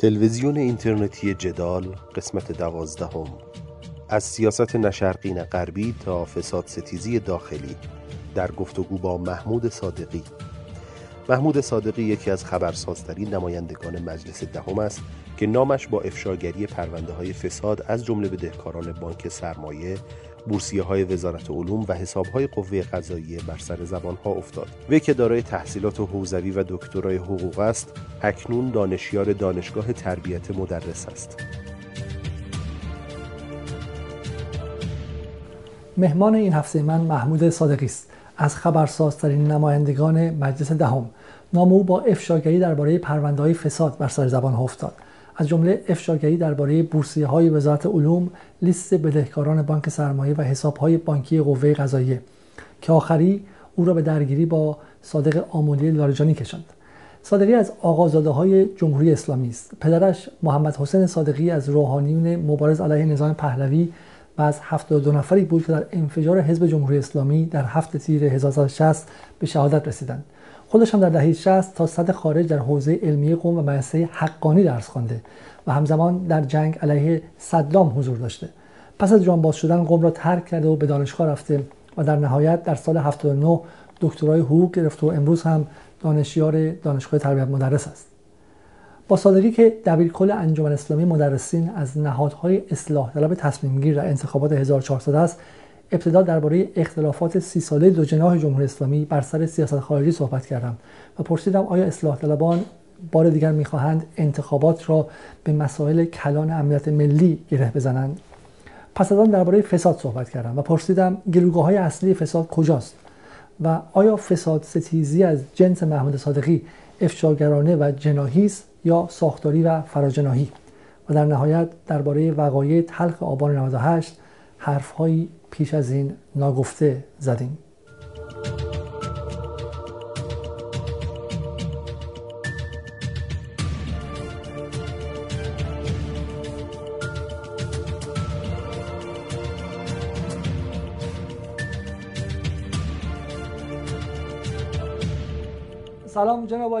تلویزیون اینترنتی جدال قسمت دوازدهم. از سیاست نشرقین غربی تا فساد ستیزی داخلی. در گفتگو با محمود صادقی. محمود صادقی یکی از خبرسازترین نمایندگان مجلس دهم است که نامش با افشاگری پرونده های فساد از جمله بدهکاران بانک سرمایه بورسیه های وزارت علوم و حساب های قوه قضاییه بر سر زبان ها افتاد. وی که دارای تحصیلات حوزوی و دکترای حقوق است اکنون دانشیار دانشگاه تربیت مدرس است. مهمان این هفته من محمود صادقی است. از خبرسازترین نمایندگان مجلس دهم نام او با افشاگری درباره پرونده های فساد بر سر زبان ها افتاد. از جمله افشاگری درباره بورسیه های وزارت علوم لیست بدهکاران بانک سرمایه و حساب های بانکی قوه قضاییه که آخری او را به درگیری با صادق آمولی لاریجانی کشاند. صادقی از آقازاده های جمهوری اسلامی است. پدرش محمد حسین صادقی از روحانیون مبارز علیه نظام پهلوی و از 72 نفری بود که در انفجار حزب جمهوری اسلامی در هفت تیر 1960 به شهادت رسیدند. خودش هم در دهه 60 تا صد خارج در حوزه علمی قوم و مدرسه حقانی درس خوانده و همزمان در جنگ علیه صدام حضور داشته. پس از جان باز شدن قوم را ترک کرده و به دانشگاه رفته و در نهایت در سال 79 دکترای حقوق گرفته و امروز هم دانشیار دانشگاه تربیت مدرس است. با صادقی که دبیرکل انجمن اسلامی مدرسین از نهادهای اصلاح طلب تصمیم گیر در انتخابات 1400 است ابتدا درباره اختلافات سی ساله دو جناح جمهوری اسلامی بر سر سیاست خارجی صحبت کردم و پرسیدم آیا اصلاح طلبان بار دیگر می‌خواهند انتخابات را به مسائل کلان امنیت ملی گره بزنند؟ پس از آن درباره فساد صحبت کردم و پرسیدم گلوگاه های اصلی فساد کجاست و آیا فساد ستیزی از جنس محمود صادقی افشاگرانه و جناهی است یا ساختاری و فراجناهی و در نهایت درباره وقایع تلخ آبان 98 حرفهایی پیش از این ناگفته زدیم. سلام جناب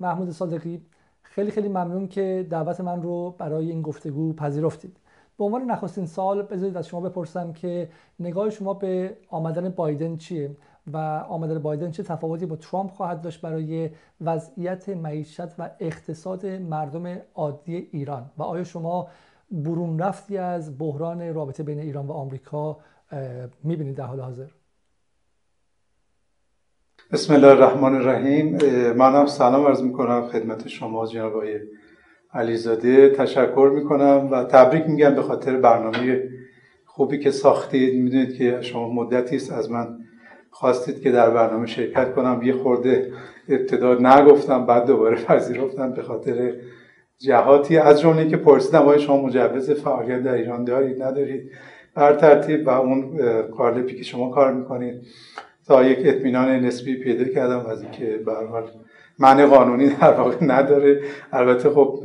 محمود صادقی. خیلی خیلی ممنون که دعوت من رو برای این گفتگو پذیرفتید. به عنوان نخستین سال بذارید از شما بپرسم که نگاه شما به آمدن بایدن چیه و آمدن بایدن چه تفاوتی با ترامپ خواهد داشت برای وضعیت معیشت و اقتصاد مردم عادی ایران؟ و آیا شما برون رفتی از بحران رابطه بین ایران و آمریکا می‌بینید در حال حاضر؟ بسم الله الرحمن الرحیم. منم سلام عرض می‌کنم خدمت شما جناب علیزاده تشکر می‌کنم و تبریک میگم به خاطر برنامه خوبی که ساختید. می‌دونید که شما مدتی است از من خواستید که در برنامه شرکت کنم. یه خورده ابتدا نگفتم بعد دوباره پذیرفتم به خاطر جهاتی. از جمله که پرسیدم آیا شما مجوز فعالیت در ایران دارید؟ ندارید. بر ترتیب و اون قالبی که شما کار می‌کنید تا یک اطمینان نسبی پیدا کردم. از اینکه به معنی قانونی در واقع نداره. البته خب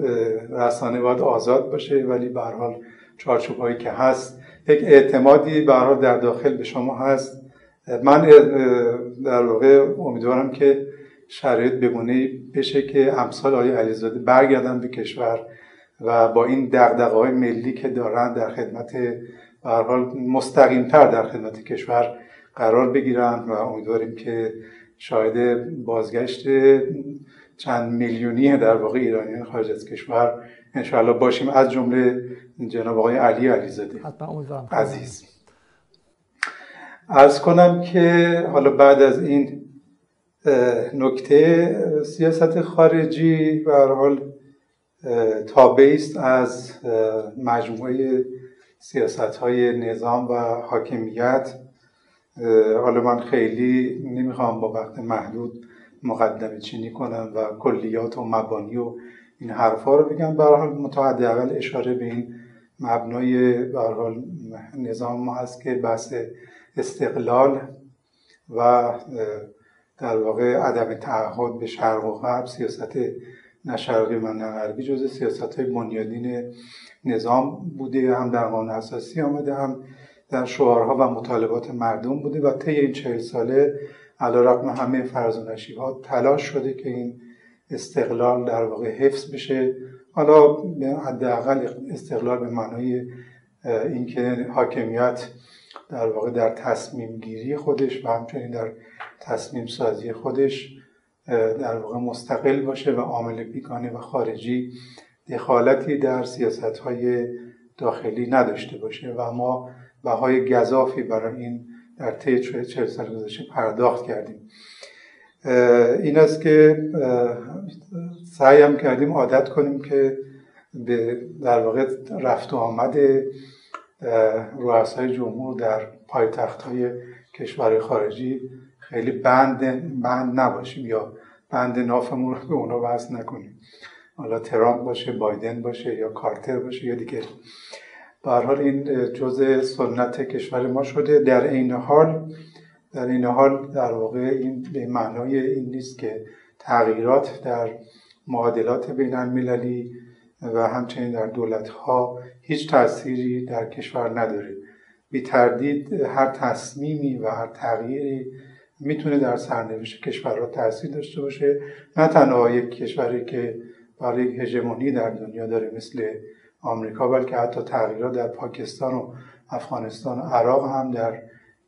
رسانه باید آزاد باشه ولی به حال چارچوب هایی که هست یک اعتمادی به حال در داخل به شما هست. من در واقع امیدوارم که شرایط بگونه بشه که امثال آقای علیزاده برگردن به کشور و با این دقدقه های ملی که دارن در خدمت به حال مستقیمتر در خدمت کشور قرار بگیرن و امیدواریم که شاهد بازگشت چند میلیونی در واقع ایرانیان خارج از کشور. انشاءالله باشیم از جمله جناب آقای علی علیزاده. عزیز. ارز کنم که حالا بعد از این نکته سیاست خارجی به حال تابع است از مجموعه سیاست های نظام و حاکمیت. حالا من خیلی نمی‌خوام با وقت محدود مقدمه چینی کنم و کلیات و مبانی و این حرفا رو بگم. به حال اول اشاره به این مبنای به حال نظام ما هست که بحث استقلال و در واقع عدم تعهد به شرق و غرب سیاست نه شرقی و نه غربی جز سیاست های بنیادین نظام بوده هم در قانون اساسی آمده هم در شعارها و مطالبات مردم بوده و طی این چهل ساله علا رقم همه فرز و نشیبات تلاش شده که این استقلال در واقع حفظ بشه. حالا حداقل استقلال به معنای اینکه حاکمیت در واقع در تصمیم گیری خودش و همچنین در تصمیم سازی خودش در واقع مستقل باشه و عامل بیگانه و خارجی دخالتی در سیاست های داخلی نداشته باشه. و ما بهای گذافی برای این در طی چهل سال گذشته پرداخت کردیم. این است که سعیم کردیم عادت کنیم که به در واقع رفت و آمد رؤسای جمهور در پایتخت های کشور خارجی خیلی بند بند نباشیم یا بند نافمون رو به اونا وصل نکنیم. حالا ترامپ باشه بایدن باشه یا کارتر باشه یا دیگه. به این جزء سنت کشور ما شده. در این حال در این حال در واقع این به معنای این نیست که تغییرات در معادلات بین المللی و همچنین در دولت ها هیچ تأثیری در کشور نداره. بی تردید هر تصمیمی و هر تغییری می‌تونه در سرنوشت کشورها تاثیر داشته باشه. نه تنها یک کشوری که برای هژمونی در دنیا داره مثل آمریکا بلکه حتی تغییرات در پاکستان و افغانستان و عراق هم در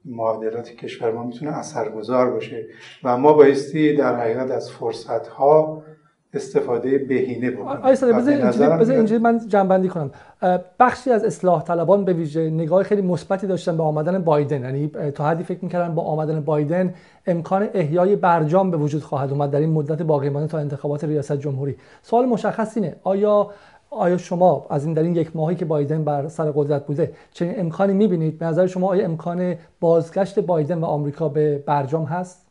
معادلات کشور ما می‌تونه اثرگذار باشه و ما بایستی در حقیقت از فرصت ها استفاده بهینه بکنیم. بذار اینجوری من جنبندی کنم. بخشی از اصلاح طلبان به ویژه نگاه خیلی مثبتی داشتن به آمدن بایدن. یعنی تا حدی فکر می‌کردن با آمدن بایدن امکان احیای برجام به وجود خواهد اومد در این مدت باقی مانده تا انتخابات ریاست جمهوری. سوال مشخص اینه آیا آیا شما از این در این یک ماهی که بایدن بر سر قدرت بوده چنین امکانی می‌بینید؟ به نظر شما آیا امکان بازگشت بایدن و آمریکا به برجام هست؟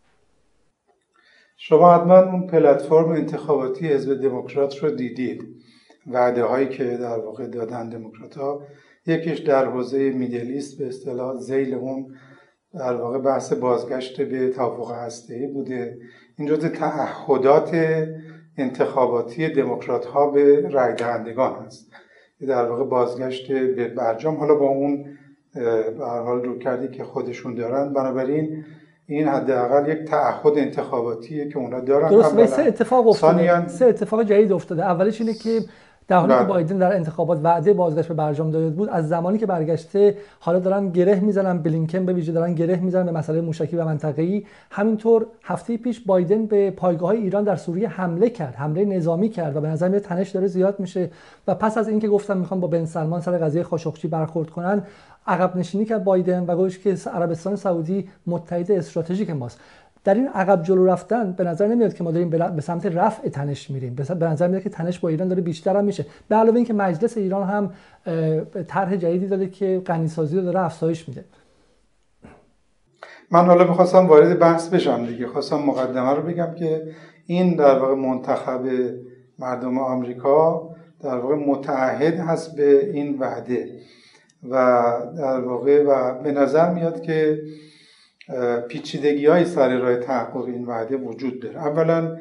شما حتما اون پلتفرم انتخاباتی حزب دموکرات رو دیدید وعده هایی که در واقع دادن دموکرات ها یکیش در حوزه میدلیست به اصطلاح زیل اون در واقع بحث بازگشت به توافق هسته بوده. این جزء تعهدات انتخاباتی دموکرات ها به رای دهندگان هست. در واقع بازگشت به برجام. حالا با اون به حال رو کردی که خودشون دارن. بنابراین این حداقل یک تعهد انتخاباتیه که اونا دارن. درست سه اتفاق افتاده. سه اتفاق جدید افتاده. اولش اینه که در حالی که بله. بایدن در انتخابات وعده بازگشت به برجام داده بود از زمانی که برگشته حالا دارن گره می‌زنن بلینکن به ویژه دارن گره می‌زنن به مسئله موشکی و منطقه‌ای همینطور هفته پیش بایدن به پایگاه ایران در سوریه حمله کرد حمله نظامی کرد و به نظر میاد تنش داره زیاد میشه و پس از اینکه گفتم می‌خوام با بن سلمان سر قضیه خاشقچی برخورد کنن عقب نشینی کرد بایدن و گفت که عربستان سعودی متحد استراتژیک ماست در این عقب جلو رفتن به نظر نمیاد که ما داریم به سمت رفع تنش میریم. به نظر میاد که تنش با ایران داره بیشتر هم میشه. به علاوه اینکه مجلس ایران هم طرح جدیدی داده که غنیسازی رو داره افزایش میده. من حالا می‌خواستم وارد بحث بشم دیگه. خواستم مقدمه رو بگم که این در واقع منتخب مردم آمریکا در واقع متعهد هست به این وعده. و در واقع و به نظر میاد که پیچیدگی های سر راه تحقق این وعده وجود داره. اولا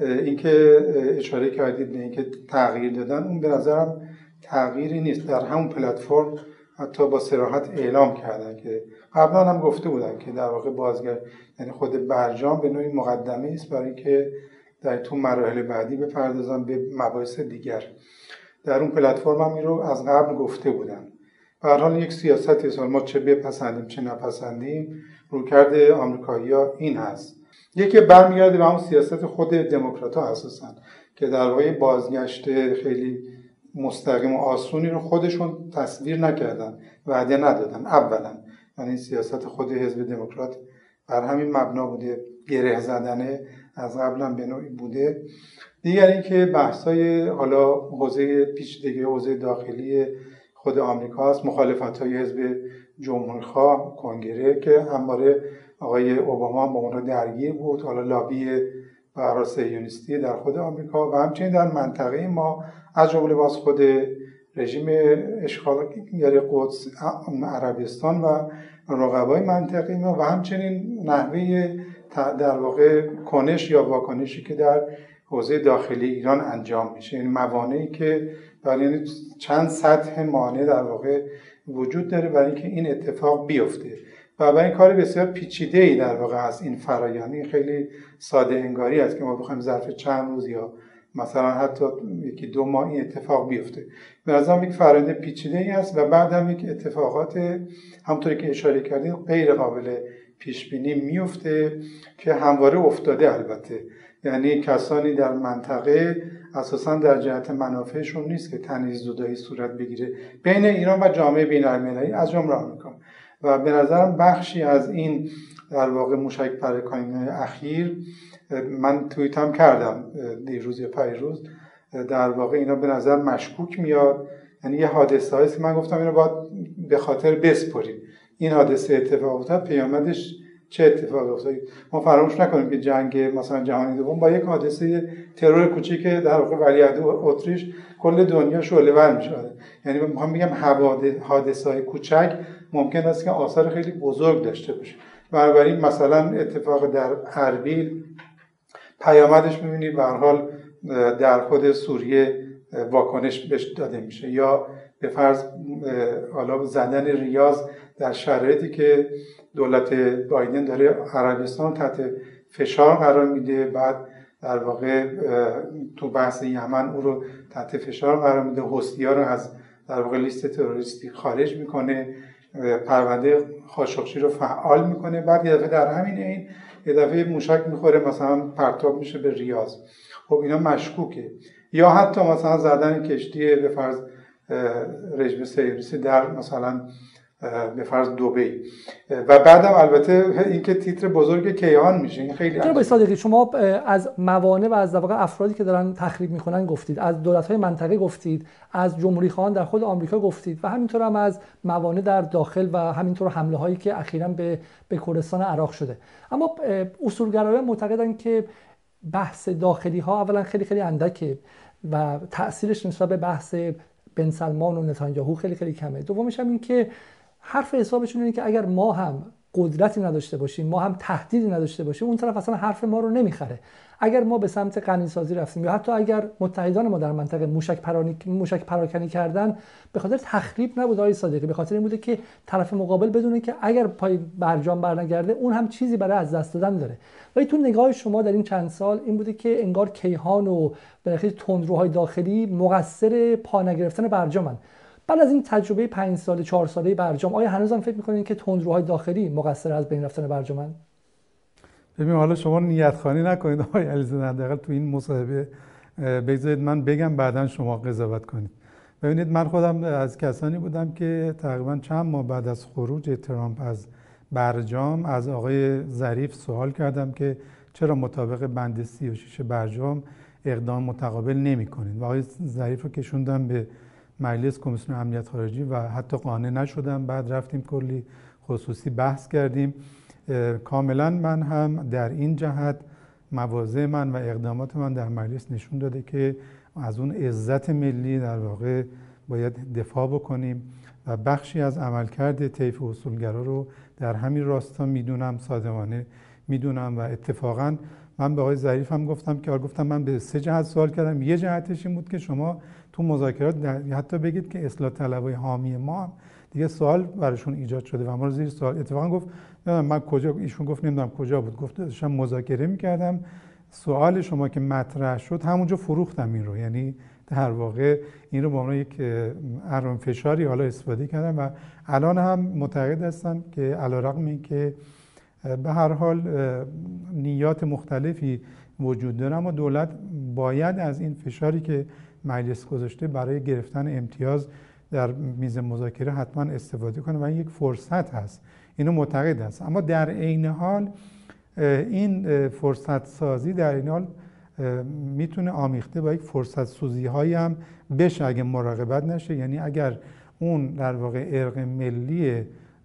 اینکه اشاره کردید به اینکه تغییر دادن اون به نظرم تغییری نیست. در همون پلتفرم حتی با سراحت اعلام کردن که قبلا هم گفته بودن که در واقع بازگشت یعنی خود برجام به نوعی مقدمه است برای که در تو مراحل بعدی بپردازن به مباحث دیگر. در اون پلتفرم هم این رو از قبل گفته بودن. به حال یک سیاستی ما چه بپسندیم چه نپسندیم رویکرد آمریکایی‌ها این هست. یکی برمیگرده به همون سیاست خود دموکرات ها اساسا که در واقع بازگشت خیلی مستقیم و آسونی رو خودشون تصویر نکردن وعده ندادن اولا. یعنی سیاست خود حزب دموکرات بر همین مبنا بوده گره زدنه از قبلا به نوعی بوده. دیگر اینکه بحثای حالا حوزه پیچیدگی حوزه داخلی خود آمریکا است مخالفت های حزب جمهورخواه کنگره که همواره آقای اوباما با اونها درگیر بود. حالا لابی برای سیونیستی در خود آمریکا و همچنین در منطقه ما از جمله باز خود رژیم اشغالگری قدس عربستان و رقبای منطقه ما و همچنین نحوه در واقع کنش یا واکنشی که در حوزه داخلی ایران انجام میشه. این موانعی که برای چند سطح مانع در واقع وجود داره برای اینکه این اتفاق بیفته. و برای این کار بسیار پیچیده ای در واقع از این فرایند. خیلی ساده انگاری است که ما بخوایم ظرف چند روز یا مثلا حتی یکی دو ماه این اتفاق بیفته. به نظرم یک فرآیند پیچیده ای است و بعد هم یک اتفاقات همطوری که اشاره کردیم غیر قابل پیش بینی میفته که همواره افتاده البته. یعنی کسانی در منطقه اساسا در جهت منافعشون نیست که تنیز زدایی صورت بگیره. بین ایران و جامعه بین المللی از جمله آمریکا. و به نظرم بخشی از این در واقع موشک پرکانی اخیر من توییت هم کردم دیروز یا پیروز در واقع اینا به نظر مشکوک میاد. یعنی یه حادثه هایی من گفتم اینو باید به خاطر بسپریم. این حادثه اتفاق افتاد پیامدش چه اتفاقی افتاد؟ ما فراموش نکنیم که جنگ مثلا جهانی دوم با یک حادثه ترور کوچیک در واقع ولیعهد اتریش کل دنیا شعله ور می‌شد یعنی می‌خوام بگم حادثه های کوچک ممکن است که آثار خیلی بزرگ داشته باشه. بنابراین مثلا اتفاق در اربیل پیامدش می‌بینید به حال در خود سوریه واکنش بهش داده میشه. یا به فرض حالا زدن ریاض در شرایطی که دولت بایدن داره عربستان تحت فشار قرار میده بعد در واقع تو بحث یمن او رو تحت فشار قرار میده حسیه رو از در واقع لیست تروریستی خارج می‌کنه. پرونده خاشقچی رو فعال می‌کنه. بعد یه دفعه در همین این یه دفعه موشک می‌خوره مثلا پرتاب میشه به ریاض. خب اینا مشکوکه. یا حتی مثلا زدن کشتی به فرض رژیم سیریسی در مثلا به فرض دوبی و بعدم البته اینکه تیتر بزرگ کیهان میشه این خیلی جناب صادقی شما از موانع و از واقع افرادی که دارن تخریب می‌کنن گفتید از دولت های منطقه گفتید از جمهوری خان در خود آمریکا گفتید و همینطور هم از موانع در داخل و همینطور حمله هایی که اخیرا به به کردستان عراق شده. اما اصولگرایان معتقدن که بحث داخلی ها اولا خیلی خیلی اندکه و تاثیرش نسبت به بحث بن سلمان و نتانیاهو خیلی خیلی کمه. دومش هم این که حرف حسابشون اینه که اگر ما هم قدرتی نداشته باشیم ما هم تهدیدی نداشته باشیم اون طرف اصلا حرف ما رو نمی‌خره. اگر ما به سمت غنیسازی رفتیم یا حتی اگر متحدان ما در منطقه موشک, موشک پراکنی کردن به خاطر تخریب نبود آقای صادقی به خاطر این بوده که طرف مقابل بدونه که اگر پای برجام برنگرده اون هم چیزی برای از دست دادن داره. ولی تو نگاه شما در این چند سال این بوده که انگار کیهان و بالاخره تندروهای داخلی مقصر پا نگرفتن برجامن. بعد از این تجربه پنج ساله چهار ساله برجام آیا هنوزم فکر می‌کنین که تندروهای داخلی مقصر از بین رفتن برجامن ببین حالا شما نیت خانی نکنید آقای علیزاده حداقل تو این مصاحبه بگذارید من بگم بعدا شما قضاوت کنید. ببینید من خودم از کسانی بودم که تقریبا چند ماه بعد از خروج ترامپ از برجام از آقای ظریف سوال کردم که چرا مطابق بند 36 برجام اقدام متقابل نمی کنید و آقای ظریف رو کشوندم به مجلس کمیسیون امنیت خارجی و حتی قانع نشدم بعد رفتیم کلی خصوصی بحث کردیم. کاملا من هم در این جهت مواضع من و اقدامات من در مجلس نشون داده که از اون عزت ملی در واقع باید دفاع بکنیم و بخشی از عملکرد طیف اصولگرا رو در همین راستا می‌دونم صادقانه می‌دونم و اتفاقا من به آقای ظریف هم گفتم که گفتم من به سه جهت سوال کردم. یه جهتش این بود که شما تو مذاکرات حتی بگید که اصلاح طلبای حامی ما هم دیگه سوال براشون ایجاد شده و ما رو زیر سوال اتفاقا گفت من کجا ایشون گفت نمی‌دونم کجا بود. گفت داشتم مذاکره می‌کردم. سوال شما که مطرح شد همونجا فروختم این رو. یعنی در واقع این رو به عنوان یک ارم فشاری حالا استفاده کردم و الان هم معتقد هستم که علیرغم اینکه به هر حال نیات مختلفی وجود داره اما دولت باید از این فشاری که مجلس گذاشته برای گرفتن امتیاز در میز مذاکره حتما استفاده کنه و این یک فرصت هست. اینو معتقد است. اما در عین حال این فرصت سازی در این حال می‌تونه آمیخته با یک فرصت سوزی هایی هم بشه اگه مراقبت نشه. یعنی اگر اون در واقع ارق ملی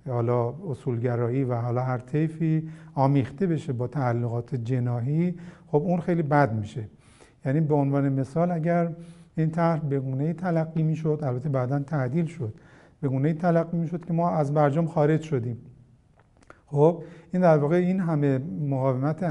حالا اصولگرایی و حالا هر طیفی آمیخته بشه با تعلقات جناهی خب اون خیلی بد میشه. یعنی به عنوان مثال اگر این طرح به گونه تلقی می‌شد البته بعدا تعدیل شد. به گونه تلقی می‌شد که ما از برجام خارج شدیم. خب این در واقع این همه مقاومت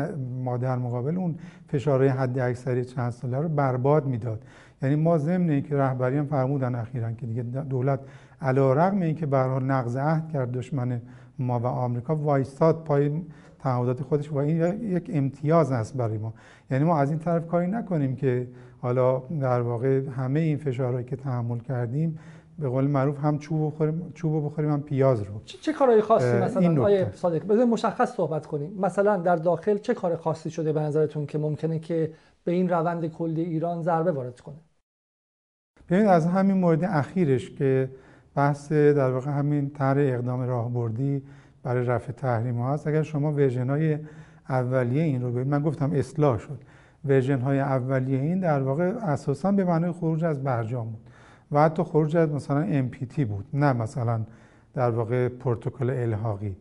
ما در مقابل اون فشارهای حد اکثری چند ساله رو برباد می‌داد. یعنی ما ضمن که رهبری هم فرمودن اخیرا که دیگه دولت علا رقم این که برای نقض عهد کرد دشمن ما و آمریکا وایستاد پای تعهدات خودش و این یک امتیاز است برای ما. یعنی ما از این طرف کاری نکنیم که حالا در واقع همه این فشارهایی که تحمل کردیم به قول معروف هم چوب بخوریم چوب بخوریم هم پیاز رو. چه, چه کارهای خاصی مثلا؟ آیه صادق بذار مشخص صحبت کنیم. مثلا در داخل چه کار خاصی شده به نظرتون که ممکنه که به این روند کلی ایران ضربه وارد کنه؟ ببینید از همین مورد اخیرش که بحث در واقع همین طرح اقدام راهبردی برای رفع تحریم ها هست اگر شما version های اولیه این رو ببینید من گفتم اصلاح شد. version های اولیه این در واقع اساسا به معنای خروج از برجام بود. و حتی خروج از مثلا NPT بود نه مثلا در واقع پروتکل الحاقی.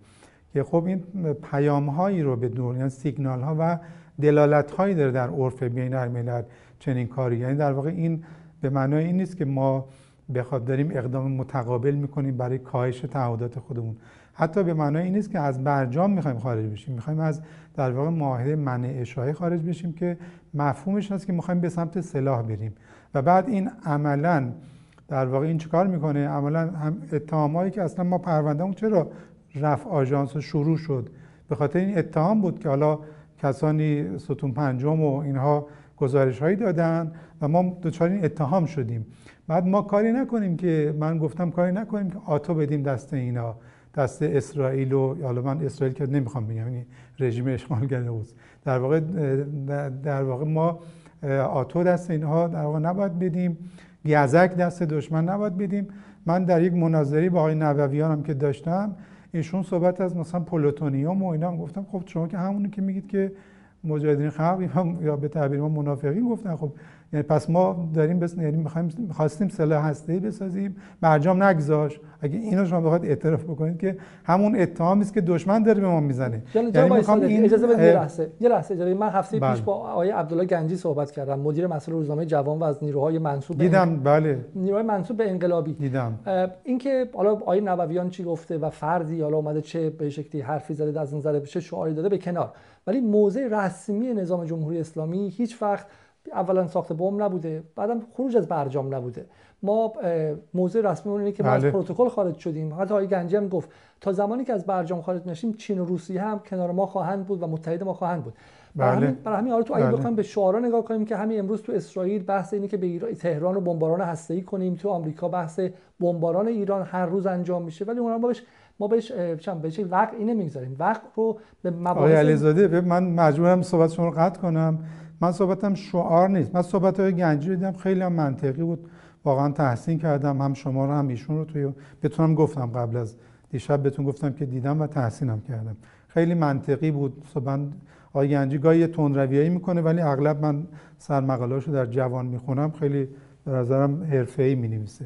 که خب این پیام هایی رو به دور یعنی سیگنال ها و دلالت هایی داره در عرف بین الملل چنین کاری. یعنی در واقع این به معنای این نیست که ما بخواد داریم اقدام متقابل می‌کنیم برای کاهش تعهدات خودمون. حتی به معنای این نیست که از برجام می‌خوایم خارج بشیم. می‌خوایم از در واقع معاهده منع اشاعه خارج بشیم که مفهومش هست که می‌خوایم به سمت سلاح بریم. و بعد این عملا در واقع این چیکار می‌کنه؟ عملا هم اتهامایی که اصلا ما پروندهمون چرا رفع آژانس شروع شد؟ به خاطر این اتهام بود که حالا کسانی ستون پنجم و اینها گزارش هایی دادن و ما دچار این اتهام شدیم. بعد ما کاری نکنیم که من گفتم کاری نکنیم که آتو بدیم دست اینا. دست اسرائیل و حالا من اسرائیل که نمی‌خوام بگم یعنی رژیم اشغالگر بود. در واقع در واقع ما آتو دست اینها در واقع نباید بدیم. گزک دست دشمن نباید بدیم. من در یک مناظری با آقای نوویان هم که داشتم ایشون صحبت از مثلا پلوتونیوم و اینا هم گفتم خب شما که همونی که میگید که مجاهدین خلق یا به تعبیر ما منافقین گفتن خب یعنی پس ما داریم بس یعنی می‌خوایم خواستیم سلاح هسته‌ای بسازیم. برجام نگذاش اگه اینو شما بخواید اعتراف بکنید که همون اتهامی است که دشمن داره به ما می‌زنه. یعنی می‌خوام این اجازه بدید یه لحظه. یه لحظه اجازه من هفته بله. پیش با آقای عبدالله گنجی صحبت کردم. مدیر مسئول روزنامه جوان و از نیروهای منسوب دیدم بله. نیروهای منسوب به انقلابی. دیدم. اینکه حالا آقای نوویان چی گفته و فردی حالا اومده چه به شکلی حرفی زده از نظر چه شعاری داده به کنار. ولی موضع رسمی نظام جمهوری اسلامی هیچ وقت اولا ساخت بمب نبوده بعدم خروج از برجام نبوده ما موضوع رسمی اون اینه که ما از بله. پروتکل خارج شدیم حتی آقای گنجی هم گفت تا زمانی که از برجام خارج نشیم چین و روسیه هم کنار ما خواهند بود و متحد ما خواهند بود برای بله. همین برای همین حالا تو اگه بله. بخوایم به شعارا نگاه کنیم که همین امروز تو اسرائیل بحث اینه که به ایران تهران رو بمباران هسته‌ای کنیم تو آمریکا بحث بمباران ایران هر روز انجام میشه ولی اونها ما بهش ما بهش بهش وقت اینه نمی‌گذاریم وقت رو به مباحث آقای علیزاده من مجبورم صحبت شما رو قطع کنم. من صحبتم شعار نیست. من صحبت های گنجی دیدم خیلی هم منطقی بود. واقعا تحسین کردم. هم شما رو هم ایشون رو توی بتونم گفتم قبل از دیشب بهتون گفتم که دیدم و تحسینم کردم. خیلی منطقی بود. صبح آقای گنجی گاهی تندرویایی می‌کنه ولی اغلب من سرمقالهاشو در جوان می‌خونم. خیلی به نظرم حرفه‌ای می‌نویسه.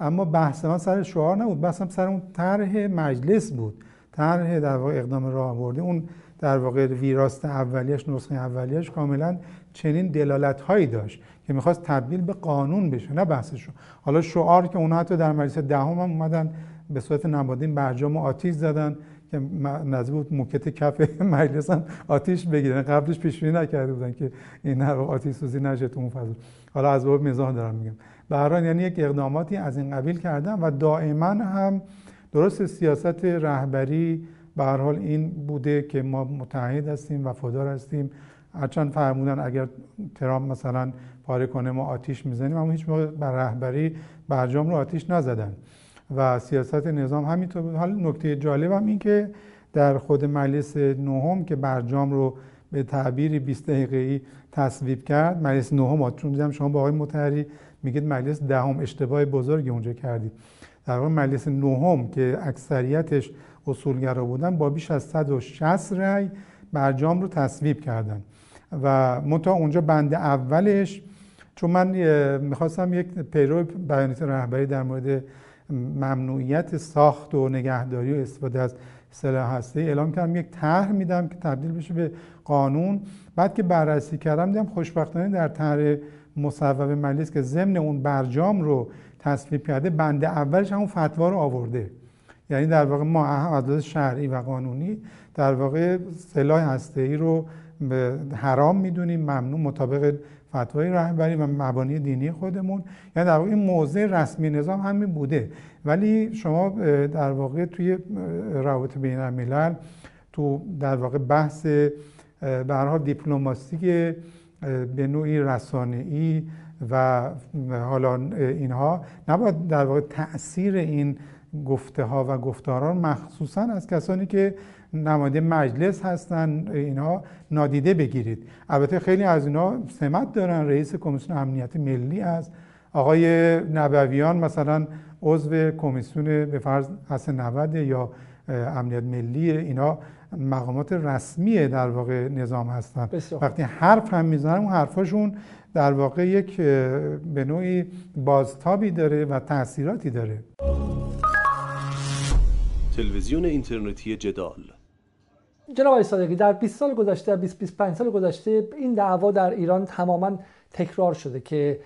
اما بحث من سر شعار نبود. بحثم سر اون طرح مجلس بود. طرح در واقع اقدام راه آورده اون در واقع ویراست اولیش نسخه اولیش کاملا چنین دلالت هایی داشت که می‌خواست تبدیل به قانون بشه نه بحثشو حالا شعار که اونها حتی در مجلس دهم هم اومدن به صورت نمادین برجام آتیش زدن که نزدیک بود موکت کف مجلس هم آتیش بگیرن. قبلش پیش بینی نکرده بودن که این آتیش سوزی نشه تو اون فضا. حالا از باب مزاح دارم میگم. به یعنی یک اقداماتی از این قبیل کردن و دائما هم درست سیاست رهبری به حال این بوده که ما متحد هستیم وفادار هستیم. هرچند فرمودن اگر ترامپ مثلا پاره کنه ما آتیش می‌زنیم اما هیچ موقع بر رهبری برجام رو آتیش نزدن. و سیاست نظام همینطور بود. حالا نکته جالب هم این که در خود مجلس نهم که برجام رو به تعبیری 20 دقیقه‌ای تصویب کرد مجلس نهم چون دیدم شما با آقای متحری میگید مجلس دهم اشتباه بزرگی اونجا کردید در واقع مجلس نهم که اکثریتش اصولگرا بودن با بیش از 160 رأی برجام رو تصویب کردن. و منتها اونجا بند اولش چون من می‌خواستم یک پیرو بیانیت رهبری در مورد ممنوعیت ساخت و نگهداری و استفاده از سلاح هسته اعلام کردم. یک طرح میدم که تبدیل بشه به قانون. بعد که بررسی کردم دیدم خوشبختانه در طرح مصوب مجلس که ضمن اون برجام رو تصویب کرده بند اولش همون فتوا رو آورده. یعنی در واقع ما عدالت شرعی و قانونی در واقع سلاح هسته رو حرام می‌دونیم ممنوع مطابق فتوای رهبری و مبانی دینی خودمون. یعنی در واقع این موضع رسمی نظام همین بوده. ولی شما در واقع توی روابط بین الملل تو در واقع بحث به هر حال دیپلماسی به نوعی رسانه‌ای و حالا اینها نباید در واقع تاثیر این گفته ها و گفتاران مخصوصا از کسانی که نماینده مجلس هستن اینها نادیده بگیرید. البته خیلی از اینها سمت دارن. رئیس کمیسیون امنیت ملی است آقای نبویان مثلا عضو کمیسیون به فرض حسن 90 یا امنیت ملی اینا مقامات رسمی در واقع نظام هستن. وقتی حرف هم می‌زنن اون حرفاشون در واقع یک به نوعی بازتابی داره و تاثیراتی داره. تلویزیون اینترنتی جدال. جناب آقای صادقی در 20 سال گذشته در 20 25 سال گذشته این دعوا در ایران تماما تکرار شده که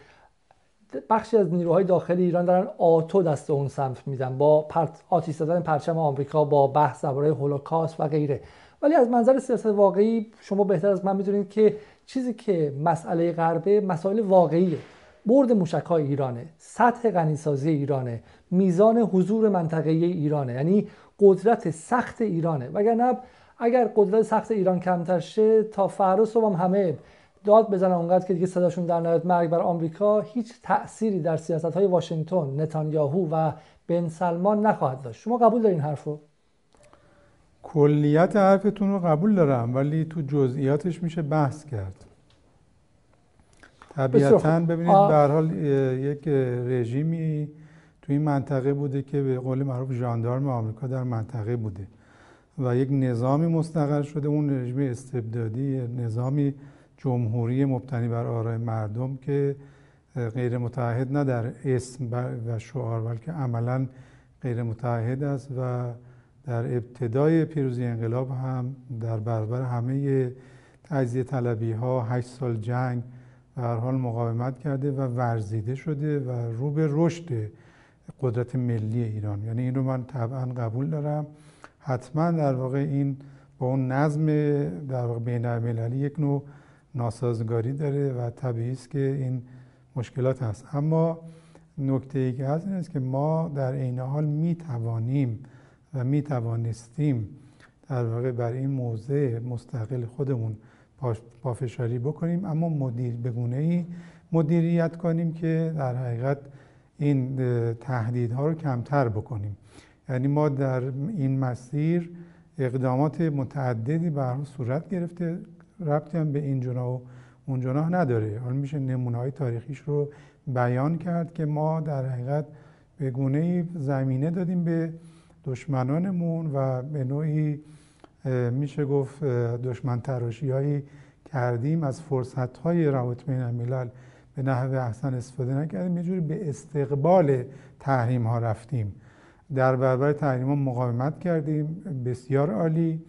بخشی از نیروهای داخل ایران دارن آتو دست اون سمت میدن با پرت آتیش زدن پرچم آمریکا با بحث درباره هولوکاست و غیره. ولی از منظر سیاست واقعی شما بهتر از من می‌دونید که چیزی که مسئله غربه مسائل واقعیه. برد موشک ایرانه سطح غنیسازی ایرانه میزان حضور منطقه ایرانه یعنی قدرت سخت ایرانه. وگرنه اگر قدرت سخت ایران کمتر شه تا فردا صبح هم همه داد بزنن اونقدر که دیگه صداشون در نهایت مرگ بر آمریکا هیچ تأثیری در سیاست های واشنگتن نتانیاهو و بن سلمان نخواهد داشت. شما قبول دارین حرفو کلیت حرفتون رو قبول دارم ولی تو جزئیاتش میشه بحث کرد. طبیعتا ببینید به حال یک رژیمی تو این منطقه بوده که به قول معروف ژاندارم آمریکا در منطقه بوده و یک نظامی مستقر شده. اون رژیم استبدادی نظامی جمهوری مبتنی بر آرای مردم که غیر متحد نه در اسم و شعار بلکه عملا غیر متحد است و در ابتدای پیروزی انقلاب هم در برابر همه تجزیه طلبی ها هشت سال جنگ و هر حال مقاومت کرده و ورزیده شده و رو به رشد قدرت ملی ایران. یعنی این رو من طبعا قبول دارم. حتما در واقع این با اون نظم در واقع بین المللی یک نوع ناسازگاری داره و طبیعی است که این مشکلات هست. اما نکته ای که هست این است که ما در عین حال می توانیم و می توانستیم در واقع بر این موضع مستقل خودمون پافشاری بکنیم. اما مدیر بگونه ای مدیریت کنیم که در حقیقت این تهدیدها رو کمتر بکنیم. یعنی ما در این مسیر اقدامات متعددی به صورت گرفته. ربطی هم به این جناح و اون جناح نداره. حالا میشه نمونه های تاریخیش رو بیان کرد که ما در حقیقت به گونه زمینه دادیم به دشمنانمون و به نوعی میشه گفت دشمن تراشی هایی کردیم. از فرصت های روابط بین الملل به نحو احسن استفاده نکردیم. یه جوری به استقبال تحریم ها رفتیم. در برابر تحریم ها مقاومت کردیم. بسیار عالی.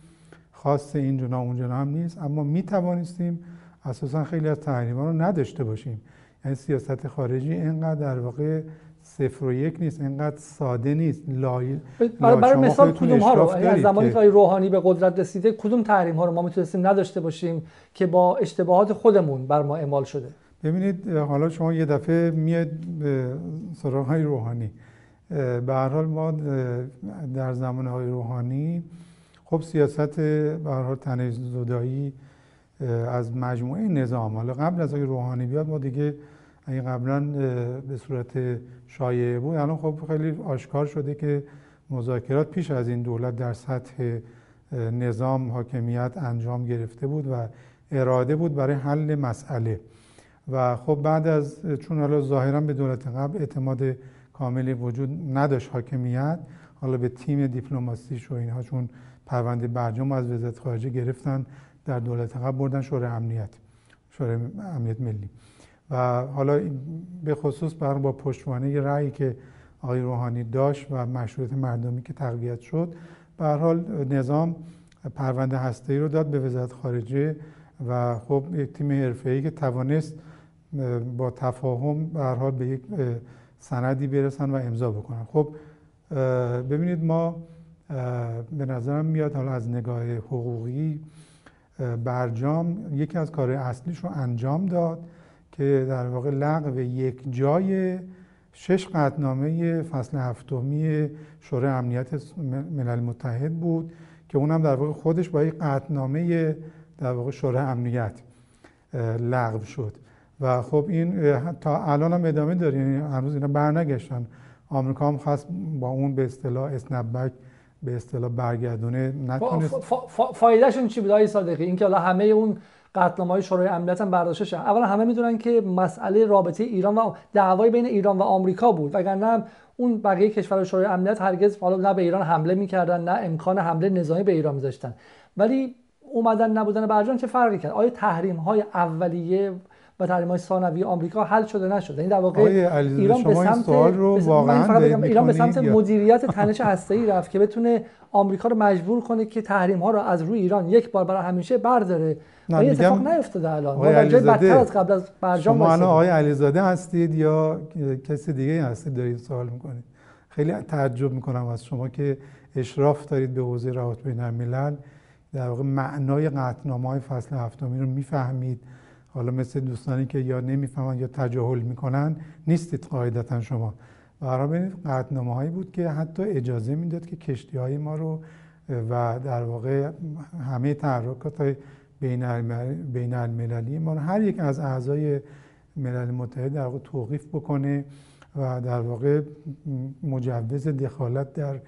خاص این جنا اون جنا هم نیست اما می توانستیم اساسا خیلی از تحریم ها رو نداشته باشیم. یعنی سیاست خارجی اینقدر در واقع صفر و یک نیست اینقدر ساده نیست. لای... برای, برای مثال کدوم ها رو؟ از زمانی که روحانی به قدرت رسیده کدوم تحریم ها رو ما می‌تونستیم نداشته باشیم که با اشتباهات خودمون بر ما اعمال شده؟ ببینید حالا شما یه دفعه میاد به سراغ های روحانی. به هر حال ما در زمان های روحانی خب سیاست هر حال زدایی از مجموعه نظام. حالا قبل از آقای روحانی بیاد ما دیگه اگه قبلا به صورت شایعه بود. الان خب خیلی آشکار شده که مذاکرات پیش از این دولت در سطح نظام حاکمیت انجام گرفته بود و اراده بود برای حل مسئله. و خب بعد از چون حالا ظاهرا به دولت قبل اعتماد کاملی وجود نداشت حاکمیت حالا به تیم دیپلماسیش و اینها چون پرونده برجام از وزارت خارجه گرفتن در دولت قبل بردن شورای امنیت شورای امنیت ملی. و حالا به خصوص بر با پشتوانه رأیی که آقای روحانی داشت و مشروعیت مردمی که تقویت شد به حال نظام پرونده هسته رو داد به وزارت خارجه و خب یک تیم حرفه‌ای که توانست با تفاهم به حال به یک سندی برسن و امضا بکنن. خب ببینید ما به نظرم میاد. حالا از نگاه حقوقی برجام یکی از کار اصلیش رو انجام داد که در واقع لغو یک جای شش قطنامه فصل هفتمی شورای امنیت ملل متحد بود که اونم در واقع خودش با یک قطنامه در واقع شورای امنیت لغو شد. و خب این تا الان هم ادامه داره. یعنی هنوز اینا برنگشتن. آمریکا هم خواست با اون به اصطلاح اسنپ به اصطلاح برگردونه نتونست فایدهشون چی بود آقای صادقی؟ اینکه حالا همه اون قطعنامه های شورای امنیت هم برداشته شد اولا همه می‌دونن که مسئله رابطه ایران و دعوای بین ایران و آمریکا بود. وگرنه اون بقیه کشور شورای امنیت هرگز حالا نه به ایران حمله می‌کردن نه امکان حمله نظامی به ایران میذاشتن. ولی اومدن نبودن برجام چه فرقی کرد؟ آیا تحریم های اولیه و تحریم های ثانوی آمریکا حل شده نشد این یعنی در واقع ایران به سمت سوال رو واقعا ایران به سمت مدیریت تنش هسته‌ای رفت که بتونه آمریکا رو مجبور کنه که تحریم ها رو از روی ایران یک بار برای همیشه برداره. این اتفاق نیفتاده الان. ما بدتر از قبل از برجام شما الان آقای علیزاده هستید یا کسی دیگه هستید دارید سوال می‌کنید؟ خیلی تعجب می‌کنم از شما که اشراف دارید به حوزه روابط بین الملل. در واقع معنای قطعنامه های فصل هفتمی رو می‌فهمید. حالا مثل دوستانی که یا نمی‌فهمن یا تجاهل می‌کنن نیستید قاعدتا شما. برای ببینید قطعنامه هایی بود که حتی اجازه می‌داد که کشتی های ما رو و در واقع همه تحرکات بین, المللی ما هر یک از اعضای ملل متحد در واقع توقیف بکنه و در واقع مجوز دخالت در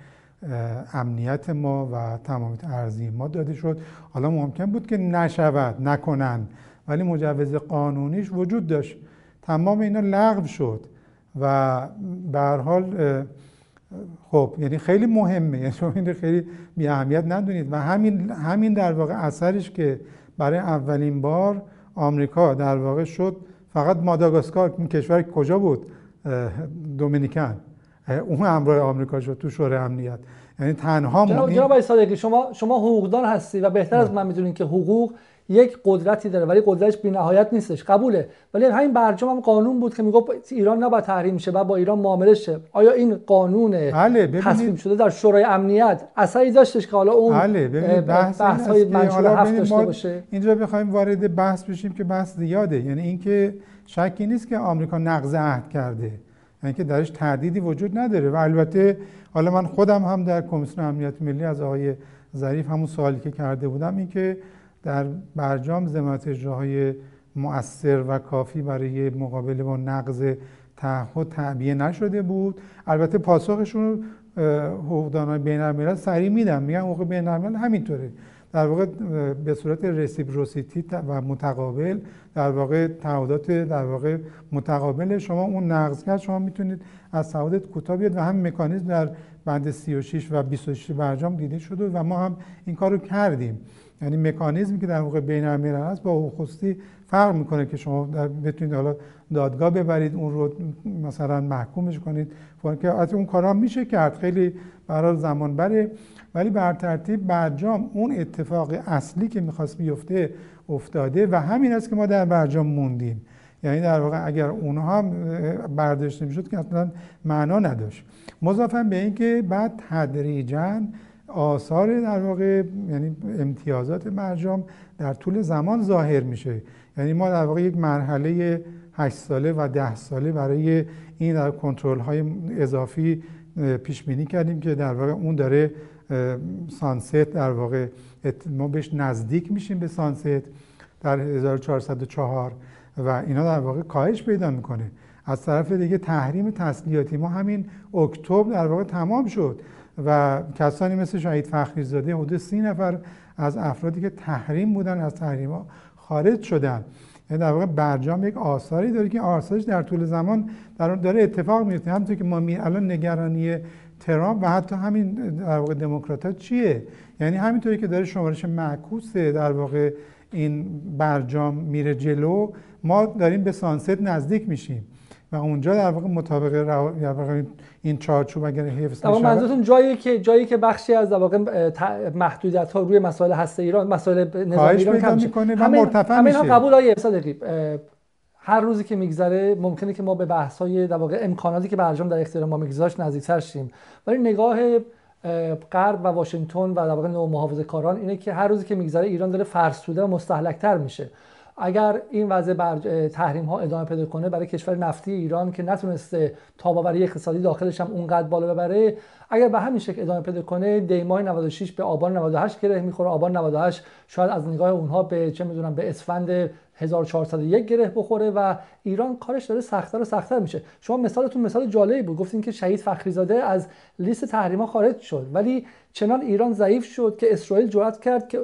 امنیت ما و تمامیت ارزی ما داده شد. حالا ممکن بود که نشود نکنن. ولی مجوز قانونیش وجود داشت. تمام اینا لغو شد و به هر حال خب یعنی خیلی مهمه. یعنی شما این خیلی بی اهمیت ندونید. و همین همین در واقع اثرش که برای اولین بار آمریکا در واقع شد فقط ماداگاسکار این کشور کجا بود؟ دومینیکن. اون همراه آمریکا شد تو شورای امنیت. یعنی تنها جناب, جناب صادقی شما شما حقوقدان هستی و بهتر از من می‌دونید که حقوق یک قدرتی داره ولی قدرتش بی نهایت نیستش. قبوله. ولی همین برجام هم قانون بود که می‌گفت ایران نباید تحریم شه و با ایران معامله شه. آیا این قانون بله تصمیم شده در شورای امنیت اثری داشتش که حالا اون بله بحث, بحث های منشور هفت داشته باشه. اینجا بخوایم وارد بحث بشیم که بحث زیاده. یعنی اینکه شکی نیست که آمریکا نقض عهد کرده. یعنی که درش تردیدی وجود نداره. و البته حالا من خودم هم در کمیسیون امنیت ملی از آقای ظریف همون سوالی که کرده بودم اینکه در برجام زمانت اجراهای مؤثر و کافی برای مقابله با نقض تعهد تعبیه نشده بود. البته پاسخشون حقوقدانای بین الملل سریع میدن. میگن حقوق بین الملل همینطوره. در واقع به صورت رسیپروسیتی و متقابل در واقع تعهدات در واقع متقابل شما اون نقض کرد. شما می‌تونید از تعهدات کوتاه بیاد و هم مکانیزم در بند 36 و 26 برجام دیده شده و ما هم این کار رو کردیم. یعنی مکانیزمی که در واقع بین الملل هست با خصوصی فرق می‌کنه که شما بتونید حالا دادگاه ببرید اون رو مثلا محکومش کنید. که اون کارا میشه کرد. خیلی برای زمان بره ولی بر ترتیب برجام اون اتفاق اصلی که می‌خواست بیفته افتاده و همین است که ما در برجام موندیم. یعنی در واقع اگر اونها هم برداشته می‌شد که اصلا معنا نداشت. مضافن به اینکه بعد تدریجا آثار در واقع یعنی امتیازات برجام در طول زمان ظاهر میشه. یعنی ما در واقع یک مرحله 8 ساله و ده ساله برای این در کنترل های اضافی پیش بینی کردیم که در واقع اون داره سانست در واقع ما بهش نزدیک میشیم به سانست در 1404 و اینا در واقع کاهش پیدا می‌کنه. از طرف دیگه تحریم تسلیحاتی. ما همین اکتبر در واقع تمام شد و کسانی مثل شهید فخری زاده حدود سی نفر از افرادی که تحریم بودن از تحریم ها خارج شدن. یعنی در واقع برجام یک آثاری داره که آثارش در طول زمان در داره اتفاق میفته همونطور که ما می الان نگرانی ترامپ و حتی همین در واقع دموکرات چیه؟ یعنی همینطوری که داره شمارش معکوس در واقع این برجام میره جلو ما داریم به سانست نزدیک میشیم و اونجا در واقع مطابق رو... این چارچوب اگر حفظ بشه منظورتون جایی که جایی که بخشی از در واقع محدودیت ها روی مسائل هسته ایران مسائل نظامی ایران کم می‌کنه و مرتفع میشه. همین قبول های صادقی. هر روزی که میگذره ممکنه که ما به بحث های در واقع امکاناتی که برجام در اختیار ما میگذاشت نزدیکتر شیم. ولی نگاه غرب و واشنگتن و در واقع محافظه کاران اینه که هر روزی که میگذره ایران داره فرسوده و مستحلکتر میشه. اگر این وضع بر تحریم ها ادامه پیدا کنه برای کشور نفتی ایران که نتونسته تاباوری اقتصادی داخلش هم اونقدر بالا ببره اگر به همین شکل ادامه پیدا کنه دیمای 96 به آبان 98 گره می‌خوره. آبان 98 شاید از نگاه اونها به چه می‌دونم به اسفند 1401 گره بخوره و ایران کارش داره سختتر و سختتر میشه. شما مثالتون مثال جالبی بود. گفتین که شهید فخریزاده از لیست تحریما خارج شد. ولی چنان ایران ضعیف شد که اسرائیل جرأت کرد که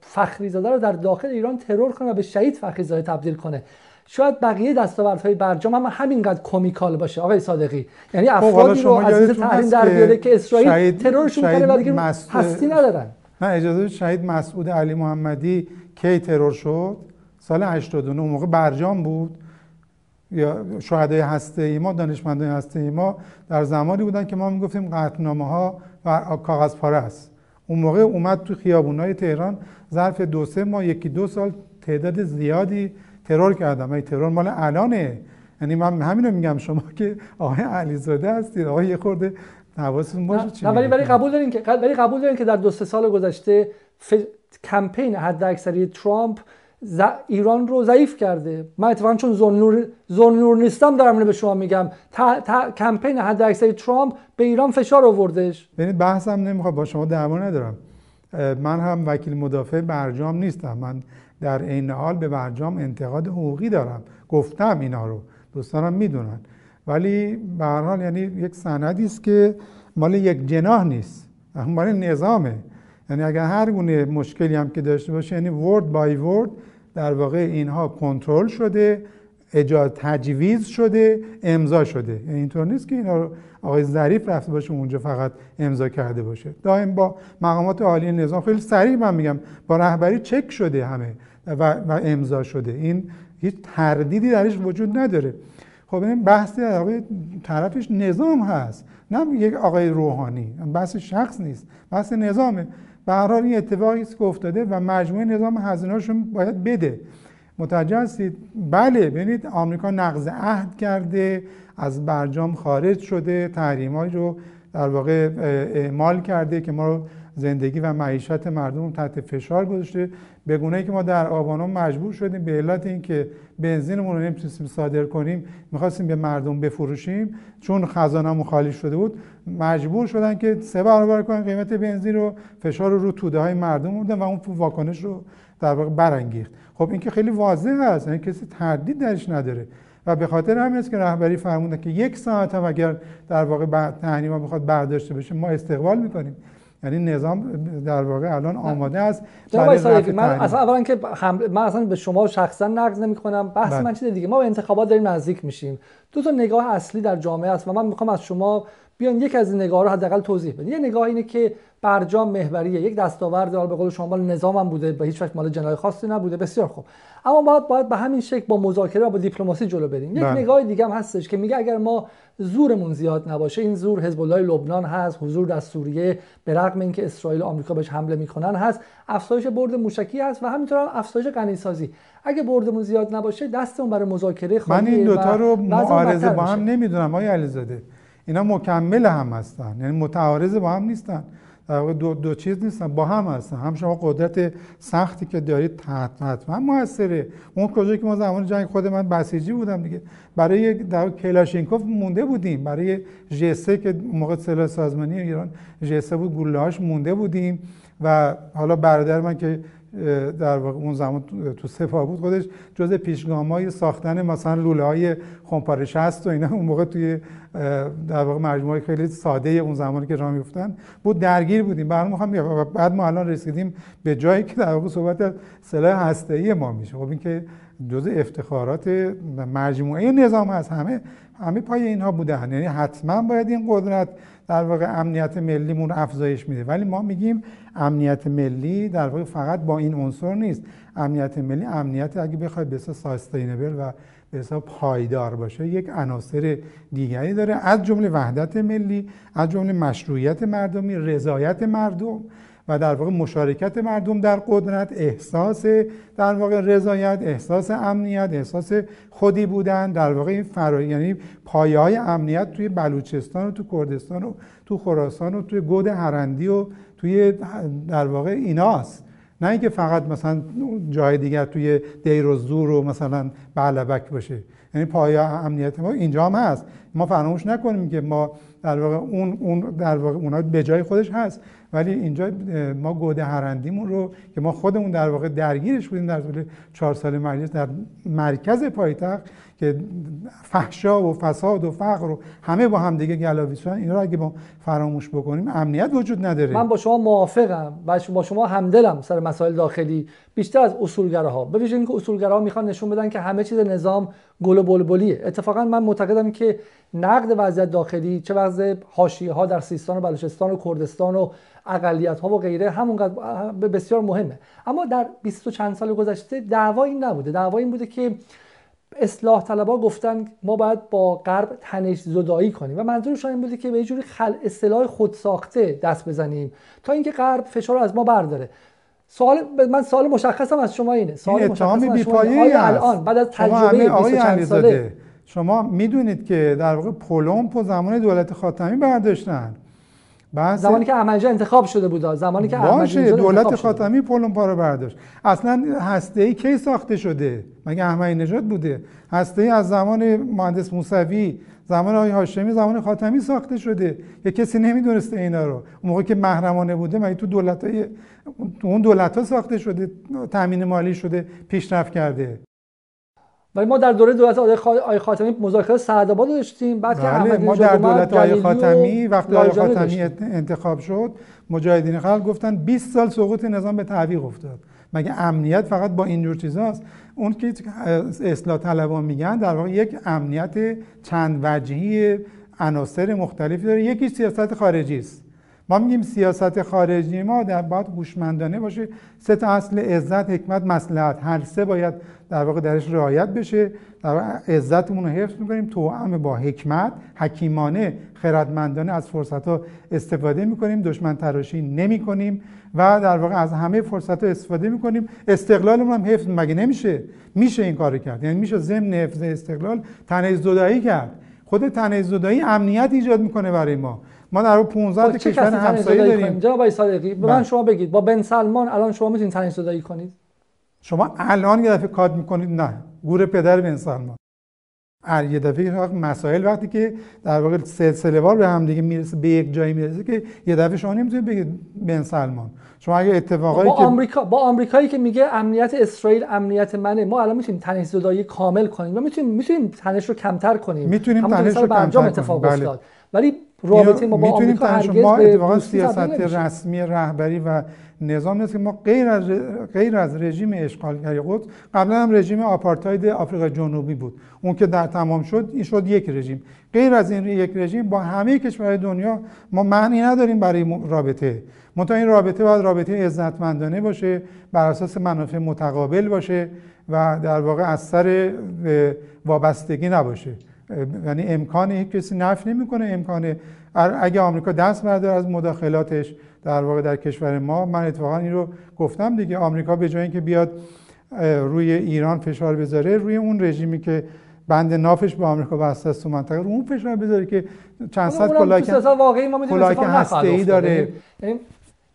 فخریزاده رو در داخل ایران ترور کنه و به شهید فخریزاده تبدیل کنه. شاید بقیه دستاوردهای برجام هم همینقدر کمیکال باشه. آقای صادقی یعنی خب، افرادی رو از تحریم در بیاره که اسرائیل ترورشون کرده و دیگه هستی ندارن. نه اجازه شهید مسعود علی محمدی کی ترور شد؟ سال 89 اون موقع برجام بود. یا شهدای هسته ای ما دانشمندان هسته ای ما در زمانی بودن که ما می‌گفتیم قطعنامه ها و کاغذ پاره است. اون موقع اومد تو خیابونای تهران ظرف دو سه ماه یکی دو سال تعداد زیادی ترور کردم. ای ترور مال الانه. یعنی من همینو میگم. شما که آقای علیزاده هستید. آقای یه خورده حواستون باشه چی ولی ولی قبول دارین که ولی قبول دارین که در دو سه سال گذشته ف... کمپین حد اکثری ترامپ ز... ایران رو ضعیف کرده. من اتفاقا چون زون نور نیستم دارم به شما میگم. تا... تا... کمپین حد اکثری ترامپ به ایران فشار آوردش. ببینید بحثم نمی‌خواد با شما دعوا ندارم. من هم وکیل مدافع برجام نیستم. من در این حال به برجام انتقاد حقوقی دارم. گفتم اینا رو. دوستانم می‌دونن. ولی به حال یعنی یک سندی است که مال یک جناح نیست. مال نظامه. یعنی اگر هر گونه مشکلی هم که داشته باشه یعنی ورد بای ورد در واقع اینها کنترل شده. اجازه تجویز شده امضا شده. یعنی اینطور نیست که اینا رو آقای ظریف رفته باشه اونجا فقط امضا کرده باشه. دائم با مقامات عالی نظام خیلی سریع من میگم با رهبری چک شده همه و, امضا شده. این هیچ تردیدی درش وجود نداره. خب این بحث آقای طرفش نظام هست نه یک آقای روحانی. بحث شخص نیست بحث نظامه. به هر حال این اتفاقی که افتاده و مجموعه نظام هزینه‌شون باید بده. متوجه هستید؟ بله ببینید آمریکا نقض عهد کرده از برجام خارج شده تحریمایی رو در واقع اعمال کرده که ما رو زندگی و معیشت مردم تحت فشار گذاشته. به گونه ای که ما در آبانان مجبور شدیم به علت اینکه بنزینمون رو نمی‌تونستیم صادر کنیم می‌خواستیم به مردم بفروشیم چون خزانهمون خالی شده بود مجبور شدن که سه برابر کنن قیمت بنزین رو فشار رو رو توده های مردم بودن و اون واکنش رو در واقع برانگیخت. خب این که خیلی واضح هست یعنی کسی تردید درش نداره. و به خاطر همین است که رهبری فرمودن که یک ساعت هم اگر در واقع تحریم بخواد برداشته بشه ما استقبال می‌کنیم. یعنی نظام در واقع الان آماده است برای رفع من اصلا اولا که من اصلا به شما شخصا نقد نمی کنم بحث بله. من چیز دیگه ما به انتخابات داریم نزدیک میشیم. دو تا نگاه اصلی در جامعه است و من می‌خوام از شما بیان یک از این نگاه رو حداقل توضیح بدید یه نگاه اینه که برجام محوریه. یک دستاورد به قول شما مال نظام هم بوده و هیچ وقت مال جنای خاصی نبوده. بسیار خوب. اما باید باید به همین شکل با مذاکره و با دیپلماسی جلو بریم. یک بله. نگاه دیگه هم هستش که میگه اگر ما زورمون زیاد نباشه این زور حزب الله لبنان هست حضور در سوریه به رغم اینکه اسرائیل و آمریکا بهش حمله می‌کنن هست. افزایش برد موشکی هست و همینطور هم افزایش غنیسازی. اگه بردمون زیاد نباشه دستمون برای مذاکره من این دوتا رو معارضه با هم نمی‌دونم آقای علیزاده. اینا مکمل هم هستن. یعنی متعارض با هم نیستن. در واقع دو, دو چیز نیستن. با هم هستن. هم شما قدرت سختی که دارید حتما موثره. اون کجا که ما زمان جنگ خود من بسیجی بودم دیگه. برای در کلاشینکوف مونده بودیم. برای جسه که موقع سلاح سازمانی ایران جسه بود گلهاش مونده بودیم. و حالا برادر من که در واقع اون زمان تو سپاه بود. خودش جز پیشگامای ساختن مثلا لوله های خمپاره 60 و اینا اون موقع توی در واقع مجموعه خیلی ساده اون زمانی که راه میفتن بود درگیر بودیم. برام می‌خوام بعد ما الان رسیدیم به جایی که در واقع صحبت از سلاح هسته‌ای ما میشه. خب این که جز افتخارات مجموعه نظام هست همه همه پای اینها بودن. یعنی حتما باید این قدرت در واقع امنیت ملیمون افزایش میده. ولی ما میگیم امنیت ملی در واقع فقط با این عنصر نیست. امنیت ملی امنیت اگه بخواد به ساستینبل و به حساب پایدار باشه یک عناصر دیگری داره. از جمله وحدت ملی از جمله مشروعیت مردمی رضایت مردم. و در واقع مشارکت مردم در قدرت احساس در واقع رضایت احساس امنیت احساس خودی بودن در واقع این فرا یعنی پایه های امنیت توی بلوچستان و تو کردستان و تو خراسان و توی گود هرندی و توی در واقع ایناست. نه اینکه فقط مثلا جای دیگر توی دیر و زور و مثلا بعلبک باشه. یعنی پایه امنیت ما اینجا هم هست. ما فراموش نکنیم که ما در واقع اون اون در واقع اونها به جای خودش هست. ولی اینجا ما گوده هرندیمون رو که ما خودمون در واقع درگیرش بودیم در طول چهار سال مجلس در مرکز پایتخت که فحشا و فساد و فقر و همه با هم دیگه گلاویزن اینا رو اگه ما فراموش بکنیم امنیت وجود نداره. من با شما موافقم و با شما همدلم سر مسائل داخلی. بیشتر از اصولگراها. به ویژه اینکه اصولگراها می‌خوان نشون بدن که همه چیز نظام گل و بلبلیه. اتفاقا من معتقدم که نقد وضعیت داخلی چه وضع حاشیه ها در سیستان و بلوچستان و کردستان و اقلیت ها و غیره همونقدر بسیار مهمه. اما در 20 چند سال گذشته دعوا این نبوده. دعوا این بوده که اصلاح طلبا گفتن ما باید با غرب تنش زدایی کنیم. و منظورشون این بوده که به جوری خل اصطلاح خود ساخته دست بزنیم تا اینکه غرب فشار از ما برداره. سوال من سوال مشخصم از شما اینه. سوال این اتهام بیپایه‌ای الان بعد از تجربه 20 ساله شما می‌دونید که در واقع پولوم و زمان دولت خاتمی برداشتن. بحث زمانی که احمدی انتخاب شده بود زمانی که باشه دولت خاتمی پولومپا رو برداشت. اصلا هسته ای کی ساخته شده؟ مگه احمدی نژاد بوده؟ هسته ای از زمان مهندس موسوی زمان آقای هاشمی زمان خاتمی ساخته شده. یه کسی نمی‌دونسته اینا رو. اون موقع که محرمانه بوده مگه تو دولت های اون دولت ها ساخته شده تامین مالی شده پیشرفت کرده؟ ولی ما در دوره دولت آقای خاتمی مذاکرات سعدآباد داشتیم بعد که بله ما در دولت آقای خاتمی وقتی آقای خاتمی انتخاب شد مجاهدین خلق گفتن 20 سال سقوط نظام به تعویق افتاد. مگه امنیت فقط با اینجور چیزاست؟ اون که اصلاح طلبان میگن در واقع یک امنیت چند وجهی عناصر مختلفی داره. یکی سیاست خارجی است. ما میگیم سیاست خارجی ما در باید هوشمندانه باشه. سه تا اصل عزت حکمت مصلحت. هر سه باید در واقع درش رعایت بشه. در واقع عزتمون رو حفظ می‌کنیم. توأم با حکمت حکیمانه خردمندانه از فرصت ها استفاده می‌کنیم. دشمن تراشی نمی کنیم و در واقع از همه فرصت ها استفاده می‌کنیم. استقلالمون هم حفظ مگه نمیشه؟ میشه این کار کرد. یعنی میشه ضمن حفظ استقلال تنیز کرد. خود تنیز امنیت ایجاد می‌کنه برای ما. ما در 15 خب، کشور همسایه داریم؟ جناب صادقی به من بله. شما بگید. با بن سلمان الان شما می‌تونید تنیز زدایی کنید؟ شما الان یه دفعه کات می‌کنید؟ نه. گور پدر بن سلمان. یه دفعه مسائل وقتی که در واقع سلسله وار به هم دیگه می‌رسه به یک جایی می‌رسه که یه دفعه شما نمی‌تونید بگید بن سلمان. شما اگه اتفاقایی با آمریکا با آمریکایی که میگه امنیت اسرائیل امنیت منه ما الان می‌تونیم تنش زدایی کامل کنیم. و می‌تونیم می‌تونیم تنش رو کمتر کنیم. می‌تونیم تنش رو کمتر اتفاق کنیم بله. ولی رابطه ما با آمریکا هرگز ما اتفاقا سیاست رسمی رهبری و نظام نیست که ما غیر از غیر از رژیم اشغالگری قدس قبلا هم رژیم آپارتاید آفریقا جنوبی بود. اون که در تمام شد این شد یک رژیم. غیر از این یک رژیم با همه کشورهای دنیا ما معنی نداریم برای رابطه. منتها این رابطه باید رابطه عزتمندانه باشه بر اساس منافع متقابل باشه و در واقع از سر وابستگی نباشه. یعنی امکان یک کسی نفی نمی‌کنه. امکان اگه آمریکا دست برداره از مداخلاتش در واقع در کشور ما من اتفاقا این رو گفتم دیگه. آمریکا به جای اینکه بیاد روی ایران فشار بذاره روی اون رژیمی که بند نافش به آمریکا بسته است تو منطقه رو اون فشار بذاره که چند صد کلاک کلاک هسته داره. یعنی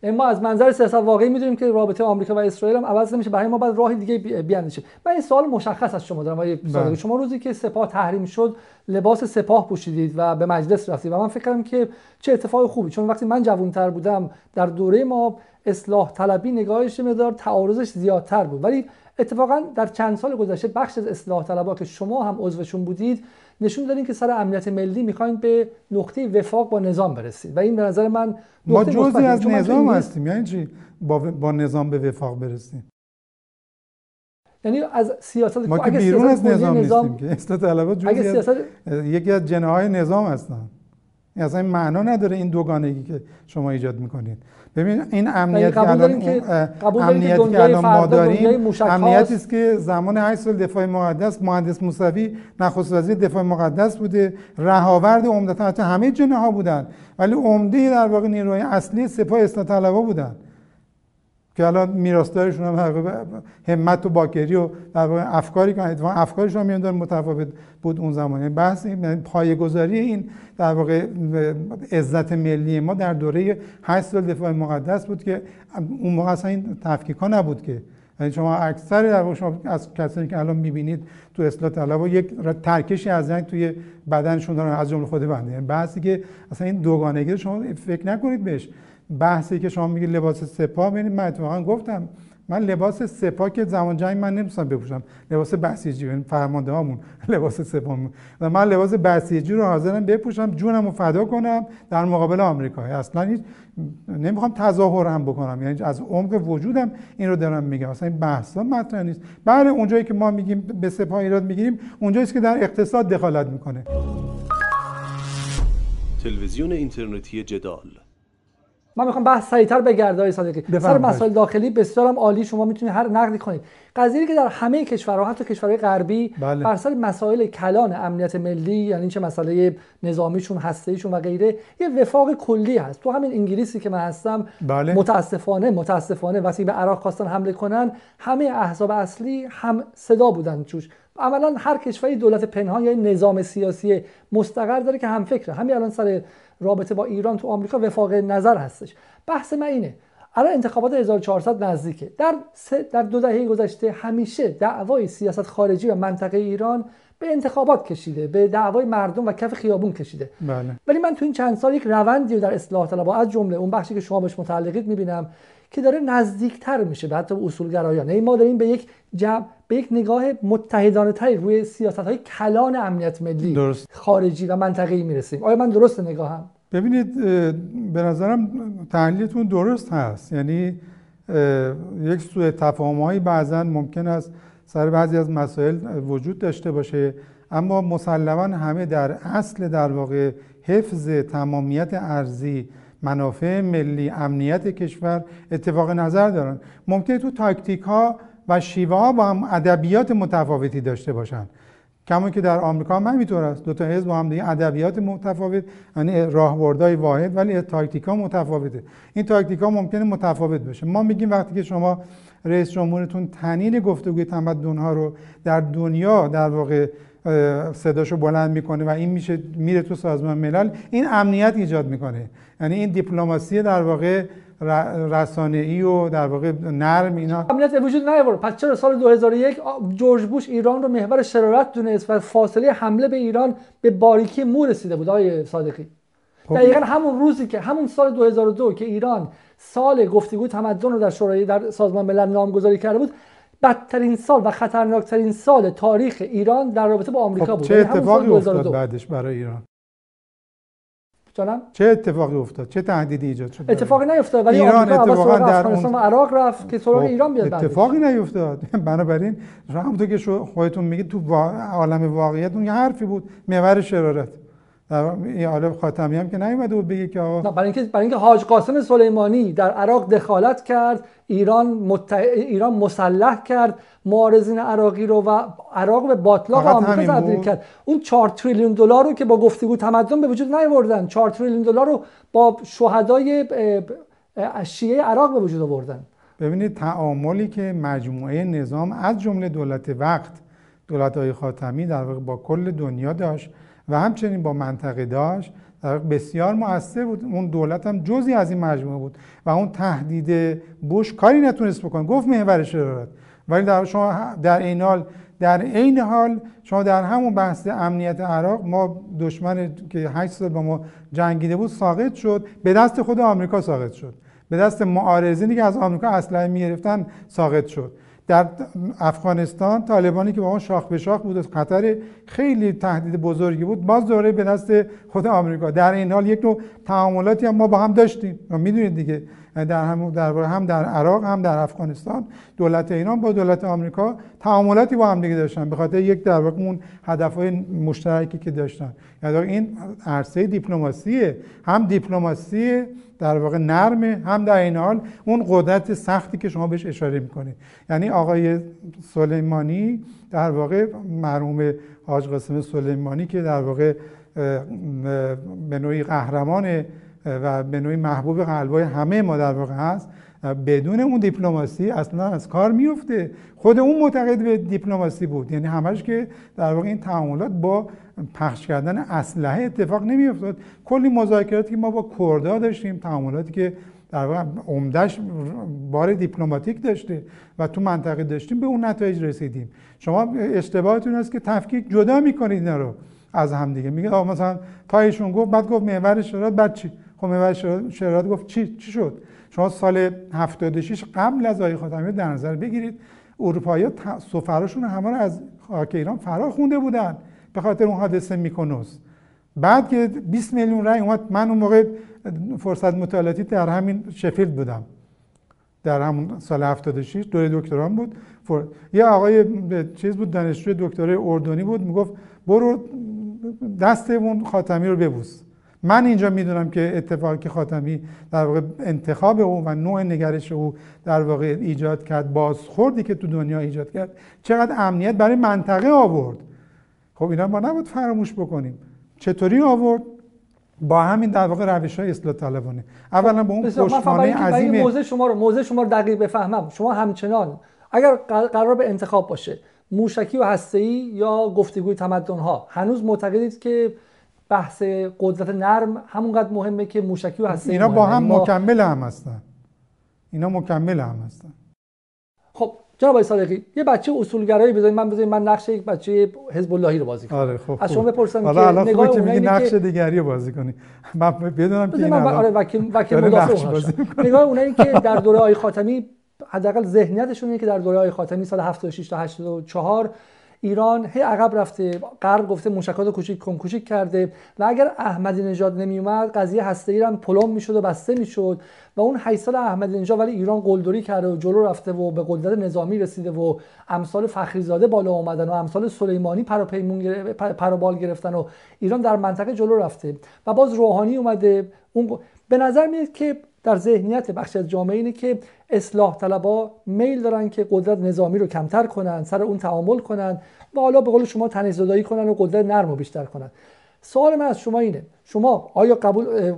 ما از منظر سیاست واقعی می‌دونیم که رابطه آمریکا و اسرائیل هم عوض نمیشه. برای ما بعد راه دیگه بیاندیشه. من این سوال مشخص از شما دارم. بله. شما روزی که سپاه تحریم شد لباس سپاه پوشیدید و به مجلس رفتید و من فکر کردم که چه اتفاق خوبی. چون وقتی من جوانتر بودم در دوره ما اصلاح طلبی نگاهش مقدار تعارضش زیادتر بود. ولی اتفاقا در چند سال گذشته بخش از اصلاح طلبا که شما هم عضوشون بودید نشون دادین که سر امنیت ملی می‌خواین به نقطه وفاق با نظام برسید. و این به نظر من ما جزی از نظام هستیم. یعنی چی؟ با, با نظام به وفاق برسیم. یعنی از سیاست ما که بیرون از نظام, نظام نیستیم که. اصلاح طلبات جزی سیاست... یکی از جناهای نظام هستن. اصلا این معنا نداره این دوگانگی که شما ایجاد می‌کنید. ببین این امنیت که الان امنیتی که الان ما داریم امنیتی است که زمان 8 سال دفاع مقدس مهندس موسوی نخست وزیر دفاع مقدس بوده. رهاورد عمدتا همه جناها بودن. ولی عمده در واقع نیروهای اصلی سپاه اصلاح طلبها بودن. که الان میراثدارشون هم همت و باکری و در واقع افکاری که اتفاقا افکارشون هم متفاوت بود اون زمانه بحث این پایه‌گذاری این در واقع عزت ملی ما در دوره 8 سال دفاع مقدس بود که اون موقع اصلا این تفکیک نبود که. یعنی شما اکثر در واقع شما از کسانی که الان می‌بینید تو اصلاح طلبا یک ترکشی از رنگ توی بدنشون دارن از جمله خود بنده. یعنی بحثی که اصلا این دوگانگی شما فکر نکنید بهش. بحثی که شما میگید لباس سپاه ببینید من اتفاقا گفتم من لباس سپاه که زمان جنگ من نمی‌تونم بپوشم. لباس بسیجی یعنی فرمانده هامون. لباس سپاه من لباس بسیجی رو حاضرم بپوشم جونم رو فدا کنم در مقابل آمریکا. اصلا هیچ نمی‌خوام تظاهر هم بکنم. یعنی از عمق وجودم این رو دارم میگم. اصلا این بحثا مطرح نیست. بله اونجایی که ما میگیم به سپاه ایراد می‌گیریم اونجایی که در اقتصاد دخالت می‌کنه. تلویزیون اینترنتی جدال من می‌خوام بحث سریعتر بگرده های صادقی. سر مسائل داخلی بسیارم عالی شما می‌تونید هر نقدی کنید. قضیه که در همه کشورها حتی کشورهای غربی بله. بر سر مسائل کلان امنیت ملی یعنی چه مسئله نظامیشون هسته‌ایشون و غیره یه وفاق کلی هست. تو همین انگلیسی که من هستم بله. متاسفانه متاسفانه وقتی به عراق خواستن حمله کنن همه احزاب اصلی هم صدا بودن توش. عملا هر کشوری دولت پنهان یا نظام سیاسی مستقر داره که هم فکره. همین الان سر رابطه با ایران تو آمریکا وفاق نظر هستش. بحث من اینه الان انتخابات 1400 نزدیکه. در در دو دهه گذشته همیشه دعوای سیاست خارجی و منطقه ایران به انتخابات کشیده به دعوای مردم و کف خیابون کشیده. بله. ولی من تو این چند سال یک روندی رو در اصلاح طلبها از جمله اون بخشی که شما بهش متعلقید می‌بینم که داره نزدیکتر میشه به حتی اصولگرایان. یعنی ما داریم به یک جمع به یک نگاه متحدانه تری روی سیاست های کلان امنیت ملی درست. خارجی و منطقه‌ای می‌رسیم. آیا من درست نگاهم؟ ببینید به نظرم تحلیلتون درست هست. یعنی یک سوء تفاهم‌هایی بعضا ممکن است سر بعضی از مسائل وجود داشته باشه. اما مسلما همه در اصل در واقع حفظ تمامیت ارزی منافع ملی امنیت کشور اتفاق نظر دارن. ممکنه تو تاکتیک ها و شیوه ها با هم ادبیات متفاوتی داشته باشن. کما که در آمریکا هم همینطور است. دو تا حزب با هم دیگه ادبیات متفاوت یعنی راهبردهای واحد ولی تاکتیک ها متفاوته. این تاکتیک ها ممکنه متفاوت بشه. ما میگیم وقتی که شما رئیس جمهورتون تنین گفتگوی تمدن ها رو در دنیا در واقع صداشو بلند می‌کنه و این میشه میره تو سازمان ملل. این امنیت ایجاد می‌کنه. یعنی این دیپلماسی در واقع رسانه ای و در واقع نرم اینا. امنیت وجود نیاورد پس چرا سال 2001 جورج بوش ایران رو محور شرارت دونست و فاصله حمله به ایران به باریکی مو رسیده بود آقای صادقی؟ خب. دقیقا همون روزی که همون سال 2002 که ایران سال گفتگو تمدن رو در شورای در سازمان ملل نامگذاری کرده بود بدترین سال و خطرناکترین سال تاریخ ایران در رابطه با آمریکا خب بود. چه یعنی اتفاقی افتاد بعدش برای ایران؟ جانم؟ چه اتفاقی افتاد؟ چه تهدیدی ایجاد شد؟ اتفاقی نیفتاد ولی ایران اتفاقا در اون... و عراق رفت که سراغ خب، ایران بیاد اتفاقی نیفتاد. بنابراین همونطور که خودتون میگید تو عالم واقعیت اون یه حرفی بود. محور شرارت. این حالا خاتمی هم که نیومده بود بگه که آقا برای اینکه برای اینکه حاج قاسم سلیمانی در عراق دخالت کرد ایران مت... ایران مسلح کرد معارضین عراقی رو و عراق به باطلاق آمریکا تبدیل کرد. اون 4 تریلیون دلار رو که با گفتگو تمدن به وجود نیاوردن 4 تریلیون دلار رو با شهدای شیعه عراق به وجود آوردن. ببینید تعاملی که مجموعه نظام از جمله دولت وقت دولت های خاتمی در واقع با کل دنیا داشت. و همچنین با منطقه داشت. بسیار مؤثر بود. اون دولت هم جزی از این مجموعه بود. و اون تهدید بوش کاری نتونست بکنه. گفت محور شرارت. ولی در شما در این حال در عین حال شما در همون بحث امنیت عراق ما دشمن که 8 سال با ما جنگیده بود ساقط شد. به دست خود آمریکا ساقط شد. به دست معارضینی که از آمریکا اسلحه می‌گرفتن ساقط شد. در افغانستان طالبانی که با ما شاخ به شاخ بود خطر خیلی تهدید بزرگی بود باز دوره به دست خود آمریکا. در این حال یک نوع تعاملاتی هم ما با هم داشتیم. می‌دونید دیگه. در هم در هم در عراق هم در افغانستان دولت ایران با دولت آمریکا تعاملاتی با هم دیگه داشتن به خاطر یک در واقع اون هدفهای مشترکی که داشتن. یعنی این عرصه دیپلماسیه هم دیپلماسی در واقع نرمه هم در این حال اون قدرت سختی که شما بهش اشاره می‌کنید. یعنی آقای سلیمانی در واقع مرحوم حاج قاسم سلیمانی که در واقع به نوعی قهرمان و به نوعی محبوب قلبای همه ما در واقع هست. بدون اون دیپلماسی اصلا از کار میفته خود اون معتقد به دیپلماسی بود. یعنی همش که در واقع این تعاملات با پخش کردن اسلحه اتفاق نمیافتاد. کلی مذاکراتی که ما با کردا داشتیم تعاملاتی که در واقع عمدهش بار دیپلماتیک داشته و تو منطقه داشتیم به اون نتایج رسیدیم. شما اشتباهتون است که تفکیک جدا می‌کنید اینا رو از هم دیگه میگه مثلا پایشون گفت بعد گفت محور شرایط بعد چی؟ خب محور شهرات گفت چی چی شد؟ شما سال 76 قبل از آقای خاتمی در نظر بگیرید. اروپایی سفراشون همه رو از خاک ایران فرا خونده بودن به خاطر اون حادثه میکنوس بعد که 20 میلیون رای اومد من اون موقع فرصت مطالعاتی در همین شفیلد بودم. در همون سال 76 دوره دکتران بود. فر... یه آقای چیز بود دانشجوی دکترای اردنی بود می‌گفت برو دست اون خاتمی رو ببوس. من اینجا می‌دونم که اتفاقی که خاتمی در واقع انتخاب او و نوع نگرش او در واقع ایجاد کرد بازخوردی که تو دنیا ایجاد کرد چقدر امنیت برای منطقه آورد. خب اینا ما نباید فراموش بکنیم. چطوری آورد؟ با همین در واقع روش های اصلاح طلبانه. اولا با اون پشتوانه عظیم موضع شما رو موضع شما رو دقیق بفهمم. شما همچنان اگر قرار به انتخاب باشه موشکی و هسته‌ای یا گفتگوی تمدن ها هنوز معتقدید که بحث قدرت نرم همونقدر مهمه که موشکی و هسته‌ای اینا با هم. مکمل هم هستن. اینا مکمل هم هستن. خب جناب آقای صادقی یه بچه اصولگرایی بذارید من بذارید من نقش یک بچه حزب اللهی رو بازی کنم. آره خب از شما بپرسم که نگاه که میگی نقش دیگری رو بازی کنی. من بدونم که این من آره وکیل وکیل مدافع نگاه اونایی که در دوره آقای خاتمی حداقل ذهنیتشون اینه که در دوره آقای خاتمی سال 76 تا 84 ایران هی عقب رفته غرب گفته موشکات کوچیک کم کوچیک کرده. و اگر احمدی نژاد نمی اومد قضیه هسته ای هم پلم می‌شد و بسته می‌شد. و اون 8 سال احمدی نژاد ولی ایران قلدری کرده و جلو رفته و به قدرت نظامی رسیده و امثال فخریزاده بالا اومدن و امثال سلیمانی پروپیمون پروبال گرفتن و ایران در منطقه جلو رفته. و باز روحانی اومده. اون به نظر میاد که در ذهنیت بخش از جامعه اینه که اصلاح طلبا میل دارن که قدرت نظامی رو کمتر کنن سر اون تعامل کنن و حالا به قول شما تنیزدایی کنن و قدرت نرم رو بیشتر کنن. سوال من از شما اینه. شما آیا قبول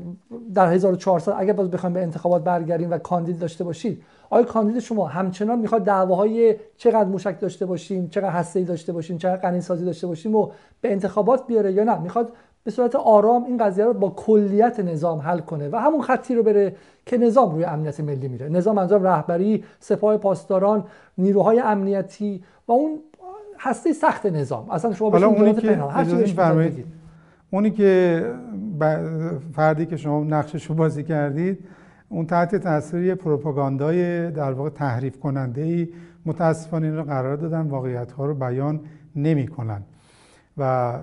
در 1400 اگر باز بخوایم به انتخابات برگردیم و کاندید داشته باشید آیا کاندید شما همچنان می‌خواد دعواهای چقدر موشک داشته باشیم چقدر هسته‌ای داشته باشیم چقدر غنی سازی داشته باشیم و به انتخابات بیاره یا نه؟ می‌خواد به صورت آرام این قضیه رو با کلیت نظام حل کنه و همون خطی رو بره که نظام روی امنیت ملی میره. نظام انجام رهبری سپاه پاسداران نیروهای امنیتی و اون هسته سخت نظام. اصلا شما حالا اونی که اونی که فردی که شما نقشش رو بازی کردید اون تحت تاثیر پروپاگاندای در واقع تحریف کننده ای متاسفانه این رو قرار دادن واقعیت ها رو بیان نمی کنن. و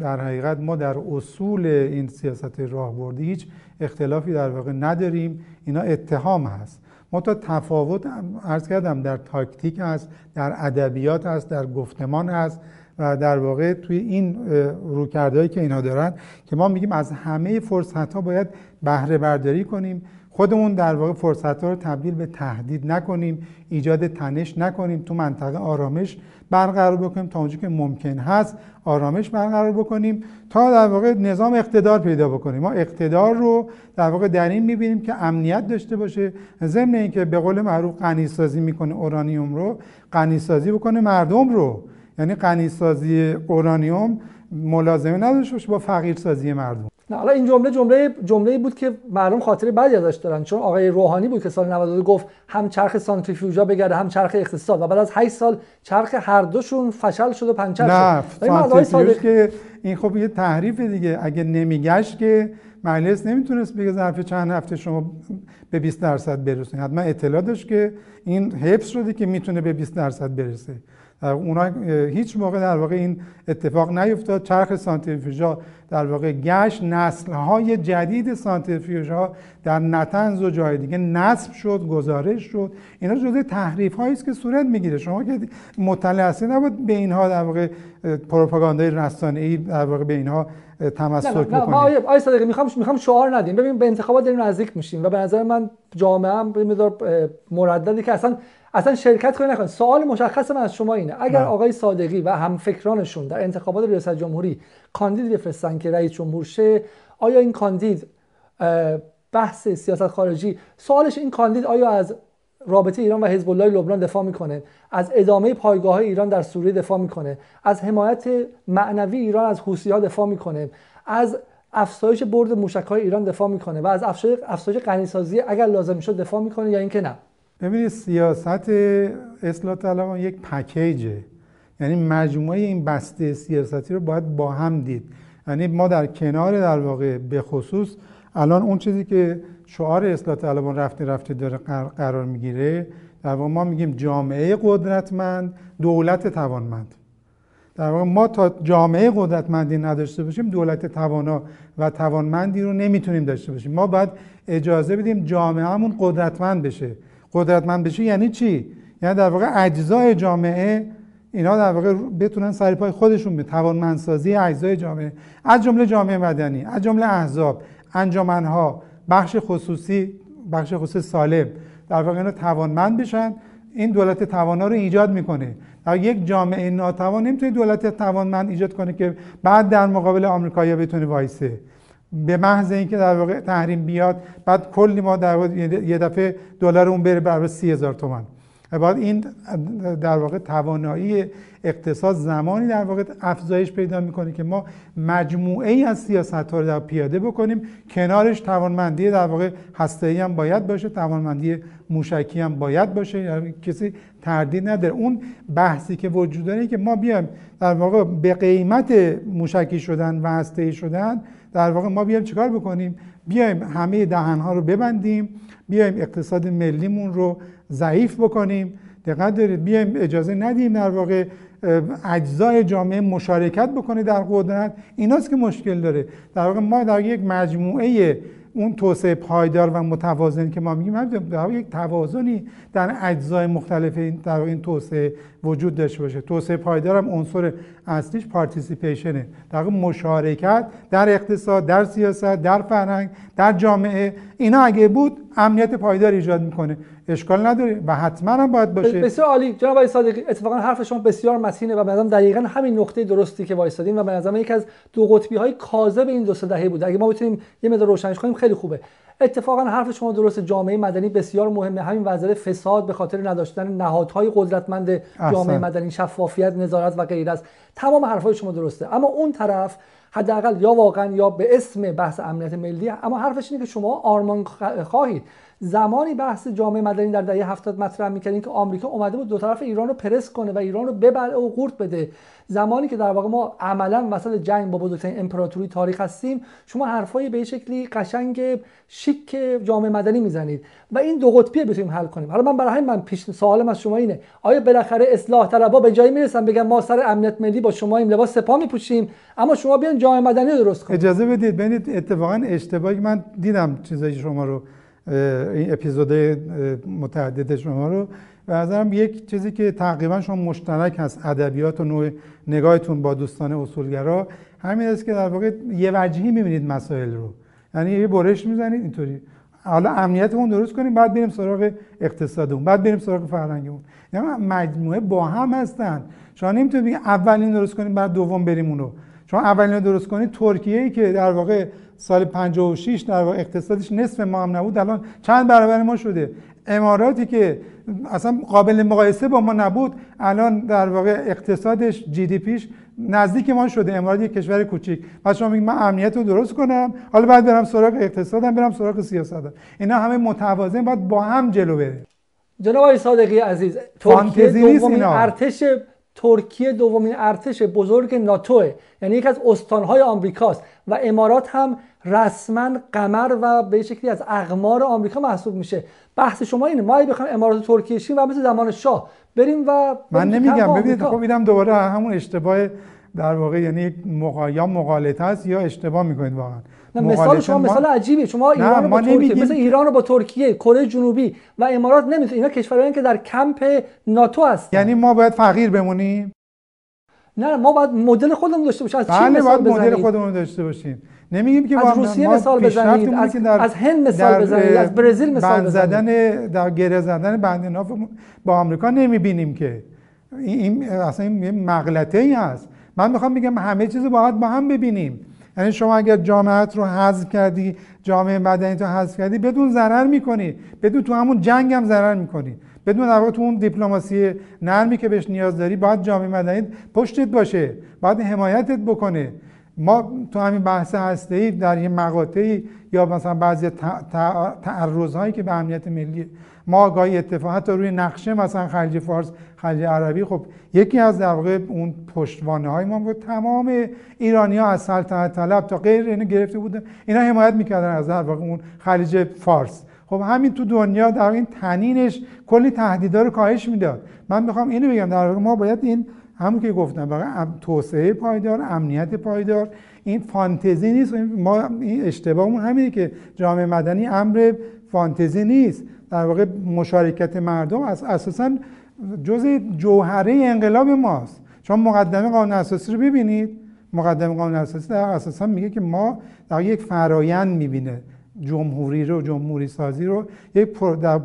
در حقیقت ما در اصول این سیاست راهبردی هیچ اختلافی در واقع نداریم. اینا اتهام هست. ما تا تفاوت ارز کردم در تاکتیک هست در ادبیات هست در گفتمان هست و در واقع توی این روکردهایی که اینا دارن که ما میگیم از همه فرصت ها باید بهره برداری کنیم. خودمون در واقع فرصت رو تبدیل به تهدید نکنیم ایجاد تنش نکنیم تو منطقه آرامش برقرار بکنیم. تا اونجا که ممکن هست آرامش برقرار بکنیم. تا در واقع نظام اقتدار پیدا بکنیم. ما اقتدار رو در واقع در این می‌بینیم که امنیت داشته باشه. ضمن اینکه به قول معروف غنی سازی می‌کنه اورانیوم رو غنی سازی بکنه مردم رو. یعنی غنی سازی اورانیوم ملازمه نداشته باشه با فقیر سازی مردم. نه حالا این جمله جمله جمله بود که مردم خاطر بدی ازش دارن. چون آقای روحانی بود که سال 92 گفت هم چرخ سانتریفیوژا بگرده هم چرخ اقتصاد. و بعد از 8 سال چرخ هر دوشون فشل شد و پنچر نه سانتریفیوژ که این خب یه تحریف دیگه. اگه نمیگشت که مجلس نمی‌تونست بگه ظرف چند هفته شما به 20 درصد برسونید. حتما اطلاع داشت که این حفظ شده که می‌تونه به 20 درصد برسه. اونا هیچ موقع در واقع این اتفاق نیفتاد. چرخ سانتریفیوژا در واقع گشت. نسل های جدید سانتریفیوژها در نتنز و جای دیگه نصب شد گزارش شد. اینا جزء تحریف هایی است که صورت می‌گیره. شما که مطلع هستید نباید به اینها در واقع پروپاگاندای رسانه ای در واقع به اینها تمسک بکنید نه آقای صادقی می‌خوام می‌خوام شعار ندیم. ببین به انتخابات داریم نزدیک میشیم و به نظر من جامعه هم مقدار مرددی که اصلا اصلا شرکت کنید نکنید سوال مشخص من از شما اینه. اگر آقای صادقی و هم فکرانشون در انتخابات ریاست جمهوری کاندید بفرستن که رئیس جمهور شه آیا این کاندید بحث سیاست خارجی سوالش این کاندید آیا از رابطه ایران و حزب الله لبنان دفاع می‌کنه؟ از ادامه پایگاه های ایران در سوریه دفاع می‌کنه؟ از حمایت معنوی ایران از حوسی ها دفاع می‌کنه؟ از افزایش برد موشک های ایران دفاع می‌کنه؟ و از افزایش غنیسازی اگر لازم شد دفاع می‌کنه یا اینکه نه؟ ببینید سیاست اصلاح طلبان یک پکیجه. یعنی مجموعه این بسته سیاستی رو باید با هم دید. یعنی ما در کنار در واقع به خصوص الان اون چیزی که شعار اصلاح طلبان رفتی رفتی داره قرار می‌گیره در واقع ما میگیم جامعه قدرتمند دولت توانمند. در واقع ما تا جامعه قدرتمندی نداشته باشیم دولت توانا و توانمندی رو نمی‌تونیم داشته باشیم. ما باید اجازه بدیم جامعهمون قدرتمند بشه. قدرتمند بشه یعنی چی؟ یعنی در واقع اجزای جامعه اینا در واقع بتونن سر پای خودشون به توانمندسازی اجزای جامعه. از جمله جامعه مدنی از جمله احزاب انجمنها بخش خصوصی بخش خصوصی سالم. در واقع اینا توانمند بشن. این دولت توانا رو ایجاد می‌کنه. در یک جامعه ناتوان نمی‌تونه دولت توانمند ایجاد کنه که بعد در مقابل آمریکایی‌ها بتونه وایسه. به محض اینکه در واقع تحریم بیاد بعد کلی ما در واقع یه دفعه دلار اون بره بر سی هزار تومن بعد این در واقع توانایی اقتصاد زمانی در واقع افزایش پیدا می‌کنه که ما مجموعه ای از سیاست ها رو در پیاده بکنیم. کنارش توانمندی در واقع هسته هم باید باشه توانمندی موشکی هم باید باشه. یعنی کسی تردید نداره. اون بحثی که وجود داره که ما بیایم در واقع به قیمت موشکی شدن و هسته شدن در واقع ما بیایم چیکار بکنیم؟ بیایم همه دهنها رو ببندیم بیایم اقتصاد ملیمون رو ضعیف بکنیم. دقت دارید بیایم اجازه ندیم در واقع اجزای جامعه مشارکت بکنه در قدرت. ایناست که مشکل داره. در واقع ما در یک مجموعه اون توسعه پایدار و متوازن که ما میگیم در یک توازنی در اجزای مختلف این در این توسعه وجود داشته باشه. توسعه پایدار هم عنصر اصلیش پارتیسیپیشنه در مشارکت در اقتصاد در سیاست در فرهنگ در جامعه. اینا اگه بود امنیت پایدار ایجاد می‌کنه. اشکال نداره و حتما هم باید باشه. بسیار عالی. جناب صادقی اتفاقا حرف شما بسیار متینه و به دقیقا همین نقطه درستی که وایسادین و به نظرم یکی از دو قطبی های کاذب این دو سه دهه بوده اگه ما بتونیم یه مقدار روشنش کنیم خیلی خوبه. اتفاقا حرف شما درست جامعه مدنی بسیار مهمه. همین وضعیت فساد به خاطر نداشتن نهادهای قدرتمند جامعه مدنی شفافیت نظارت و غیره است. تمام حرفهای شما درسته. اما اون طرف حداقل یا واقعا یا به اسم بحث امنیت ملی اما حرفش اینه که شما آرمان خواهید. زمانی بحث جامعه مدنی در دهه 70 مطرح می‌کردین که آمریکا اومده بود دو طرف ایران رو پرس کنه و ایران رو ببره و قورت بده. زمانی که در واقع ما عملا وسط جنگ با بزرگترین امپراتوری تاریخ هستیم شما حرفای به شکلی قشنگ شیک جامعه مدنی می‌زنید و این دو قطبی بتونیم حل کنیم. حالا من برای همین من پیش سوالم از شما اینه آیا بالاخره اصلاح طلبا به جایی می‌رسن بگن ما سر امنیت ملی با شما این لباس سپاه میپوشیم اما شما بیان جامعه مدنی درست کنید؟ اجازه بدید ببینید اتفاقا اشتباهی من دیدم چیزای شما رو. این اپیزود متعدد شما رو. و نظرم یک چیزی که تقریبا شما مشترک هست ادبیات و نوع نگاهتون با دوستان اصولگرا همین است که در واقع یه وجهی می‌بینید مسائل رو. یعنی یه برش می‌زنید اینطوری. حالا امنیتمون درست کنیم بعد بریم سراغ اقتصادمون بعد بریم سراغ فرهنگمون. یعنی مجموعه با هم هستن. شما نمی‌تونید اولین درست کنیم بعد دوم بریم اونو. شما اولین درست کنید ترکیه ای که در واقع سال 56 در واقع اقتصادش نصف ما هم نبود الان چند برابر ما شده. اماراتی که اصلا قابل مقایسه با ما نبود الان در واقع اقتصادش جی دی پیش نزدیک ما شده امارات یک کشور کوچیک. بعد شما میگید من امنیت رو درست کنم حالا بعد برم سراغ اقتصادم برم سراغ سیاستم اینا همه متوازن باید با هم جلو بره جناب صادقی عزیز ترکیه دومین ارتش ترکیه دومین ارتش بزرگ ناتوه یعنی یکی از استانهای آمریکاست. و امارات هم رسما قمر و به شکلی از اقمار آمریکا محسوب میشه. بحث شما اینه. ما بخوایم امارات ترکیه شیم و مثل زمان شاه بریم و من نمیگم. ببینید خب میدم دوباره همون اشتباه در واقع یعنی مقا... یا مغالطه است یا اشتباه می‌کنید واقعا. مثال شما مثال عجیبی شما ایران رو با ترکیه مثل ایران رو با ترکیه کره جنوبی و امارات نمی‌تونه اینا کشورهایی که در کمپ ناتو هست یعنی ما باید فقیر بمونیم؟ نه ما باید مدل خودمون داشته باشیم. از بله باید مدل خودمون داشته باشیم. نمیگیم که از روسیه مثال بزنید. از, از هند مثال بزنید. از برزیل مثال بزنید. زدن در گره زدن بند ناف با آمریکا نمی‌بینیم که. این اصلا این مغلطه ای هست. من می‌خوام بگم همه چیز باید با هم ببینیم. یعنی شما اگر جامعت رو حذف کردی جامعه مدنی رو حذف کردی بدون ضرر می‌کنی. بدون تو همون جنگ هم ضرر می‌کنی. بدون در تو اون دیپلماسی نرمی که بهش نیاز داری باید جامعه مدنی پشتت باشه. باید حمایتت بکنه. ما تو همین بحث هسته در یه مقاطعی یا مثلا بعضی تعرض که به امنیت ملی ما گاهی اتفاق حتی روی نقشه مثلا خلیج فارس خلیج عربی خب یکی از در واقع اون پشتوانه های ما بود. تمام ایرانی ها از سلطنت طلب تا غیر اینو گرفته بودن. اینا حمایت می‌کردن از در واقع اون خلیج فارس. خب همین تو دنیا در این تنینش کلی تهدیدها رو کاهش می‌داد. من می‌خوام اینو بگم در واقع ما باید این همون که گفتم واقعا توسعه پایدار امنیت پایدار. این فانتزی نیست. ما این اشتباهمون همینه که جامعه مدنی امر فانتزی نیست. در واقع مشارکت مردم از اساسا جزء جوهره انقلاب ماست. شما مقدمه قانون اساسی رو ببینید. مقدمه قانون اساسی در اساسا میگه که ما در یک فرایند می‌بینه. جمهوری رو جمهوری سازی رو یک در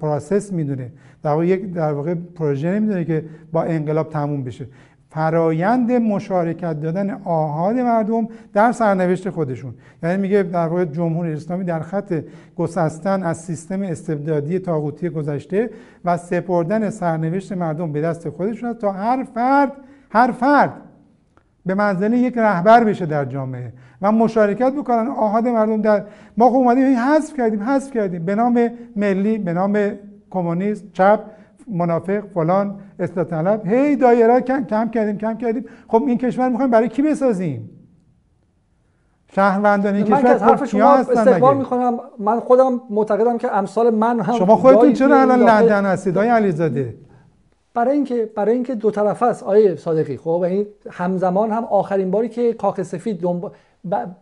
process می‌دونه. در واقع یک در واقع پروژه نمی‌دونه که با انقلاب تموم بشه. فرایند مشارکت دادن آحاد مردم در سرنوشت خودشون. یعنی میگه در واقع جمهوری اسلامی در خط گسستن از سیستم استبدادی تاغوتی گذشته و سپردن سرنوشت مردم به دست خودشون تا هر فرد هر فرد به منزله یک رهبر بشه در جامعه و مشارکت بکنن. آهاد مردم در ما خب اومدیم حذف کردیم حذف کردیم. به نام ملی به نام کمونیست چپ منافق فلان اصلاح طلب. هی دایره کم کردیم کم کردیم. خب این کشور می‌خوایم برای کی بسازیم؟ شهروندان این کشور من حرف شما استقبال می‌کنم. من خودم معتقدم که امثال من هم شما خودتون چرا الان لندن هستید آقای علیزاده؟ برای اینکه برای اینکه دو طرف است آیه صادقی. خب این همزمان هم آخرین باری که کاخ سفید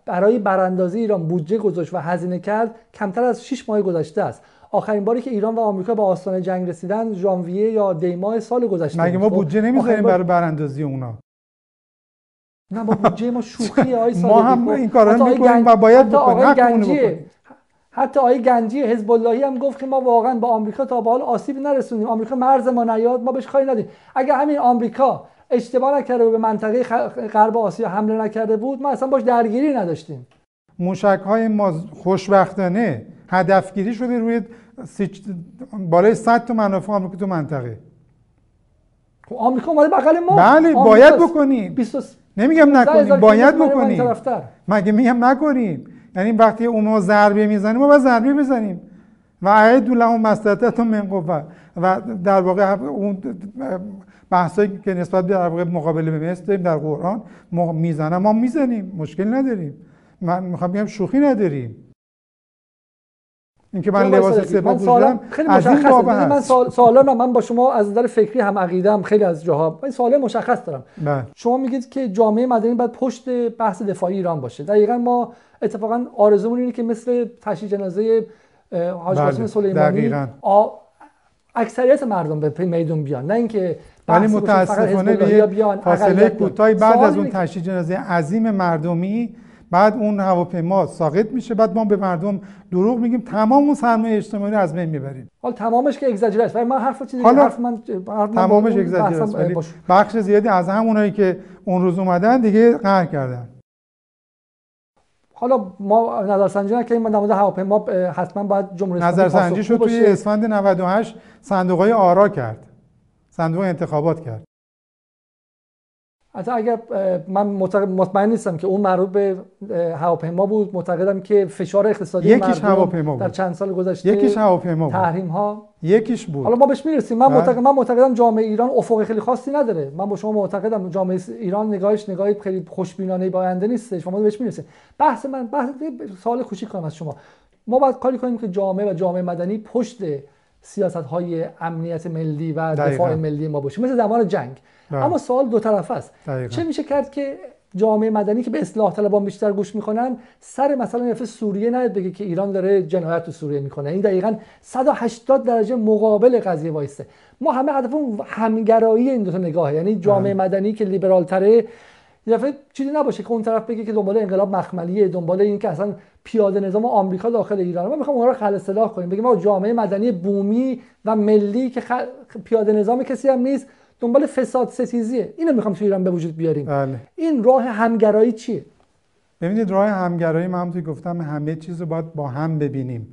برای براندازی ایران بودجه گذاشت و هزینه کرد کمتر از 6 ماه گذشته است. آخرین باری که ایران و آمریکا به آستانه جنگ رسیدن ژانویه یا دیماه سال گذشته مگه ما خب، بودجه نمی‌ذاریم برای براندازی اونا؟ نه با بودجه ما شوخی آی ما هم خب، این کارا می‌کنیم و باید بکنیم حتی آقای گنجی حزب اللهی هم گفت که ما واقعا با آمریکا تا به حال آسیب نرسونیم آمریکا مرز ما نیاد ما بهش کاری ندیم اگر همین آمریکا اشتباه نکرده و به منطقه غرب آسیا حمله نکرده بود ما اصلا باش درگیری نداشتیم. موشک های ما خوشبختانه هدفگیری شده روی بالای 100 تا منافع آمریکا تو منطقه. خب آمریکا اومده بغل ما. بله باید بکنیم. نمیگم نکنیم باید بکنیم. مگه میگم نکنیم؟ یعنی وقتی اون ضربه می‌زنیم ما باید ضربه بزنیم. و اعد لهم مستطعتم من قوه. و در واقع اون بحثایی که نسبت به در واقع مقابله به مثل داریم در قرآن می‌زنم ما می‌زنیم. مشکل نداریم. من می‌خوام بگم شوخی نداریم. اینکه من لباس سپاه پوشیدم خیلی مشخصه. من سوالا من با شما از نظر فکری هم عقیدم خیلی از جاها این سوال مشخص دارم. بله. شما میگید که جامعه مدنی باید پشت بحث دفاعی ایران باشه. دقیقا ما اتفاقا آرزومون اینه که مثل تشییع جنازه حاج قاسم بله. سلیمانی اکثریت مردم به میدون بیان. نه اینکه ولی متاسفانه به فاصله کوتاهی بعد از اون تشییع جنازه عظیم مردمی بعد اون هواپیما ساقط میشه بعد ما به مردم دروغ میگیم تمام اون سرمایه اجتماعی رو از بین می‌بریم. حالا تمامش که اگزاجره است ولی من حرف چیزی حالا حرف من تمامش اگزاجره است ولی بخش زیادی از همونایی که اون روز اومدن دیگه قهر کردن. حالا ما نظرسنجی نکنیم در مورد هواپیما حتما باید جمهوری نظرسنجی شد توی اسفند 98 صندوق های آرا کرد. صندوق انتخابات کرد. حتی اگر من مطمئن نیستم که اون مربوط به هواپیما بود. معتقدم که فشار اقتصادی یکیش هواپیما بود. در چند سال گذشته یکیش هواپیما بود. تحریم ها یکیش بود. حالا ما بهش می‌رسیم. من بله. معتقدم من معتقدم جامعه ایران افق خیلی خاصی نداره. من با شما معتقدم جامعه ایران نگاهش نگاهی خیلی خوشبینانه با آینده نیست شما بهش می‌رسیم. بحث من بحث سوال کوچیک کنم از شما. ما باید کاری کنیم که جامعه و جامعه مدنی پشت سیاست های امنیت ملی و دفاع ملی ما باشه مثل زمان جنگ. بله. اما سوال دو طرف است. چه میشه کرد که جامعه مدنی که به اصلاح طلبان بیشتر گوش می‌کنن سر مثلا نفس سوریه نیاد بگه که ایران داره جنایت تو سوریه می‌کنه. این دقیقا 180 درجه مقابل قضیه وایسته ما همه هدفمون همگرایی این دو تا نگاهه. یعنی جامعه. مدنی که لیبرال تره دفعه چیزی نباشه که اون طرف بگه که دنبال انقلاب مخملیه دنبال این که اصلا پیاده نظام آمریکا داخل ایران. ما می‌خوام اونها رو خل اصلاح کنیم. بگیم ما جامعه مدنی بومی و ملی که پیاده نظام کسی هم نیست دنبال فساد ستیزیه. اینو می‌خوام تو ایران به وجود بیاریم. بله. این راه همگرایی چیه؟ ببینید راه همگرایی من همونطور گفتم همه چیز رو باید با هم ببینیم.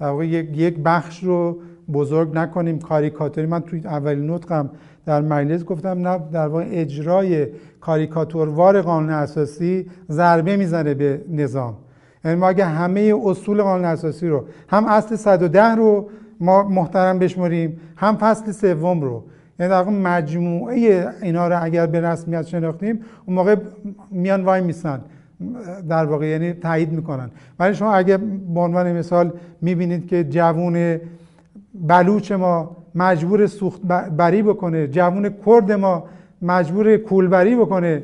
در واقع یک بخش رو بزرگ نکنیم کاریکاتوری. من توی اولین نطقم در مجلس گفتم نه در واقع اجرای کاریکاتوروار قانون اساسی ضربه می‌زنه به نظام. یعنی ما اگه همه اصول قانون اساسی رو هم اصل 110 رو ما محترم بشمریم هم فصل سوم رو یعنی در واقع مجموعه اینا رو اگر به رسمیت شناختیم اون موقع میان وای میسن در واقع یعنی تایید می‌کنن. ولی شما اگه به عنوان مثال می‌بینید که جوون بلوچ ما مجبور سوخت بری بکنه جوون کرد ما مجبور کولبری بکنه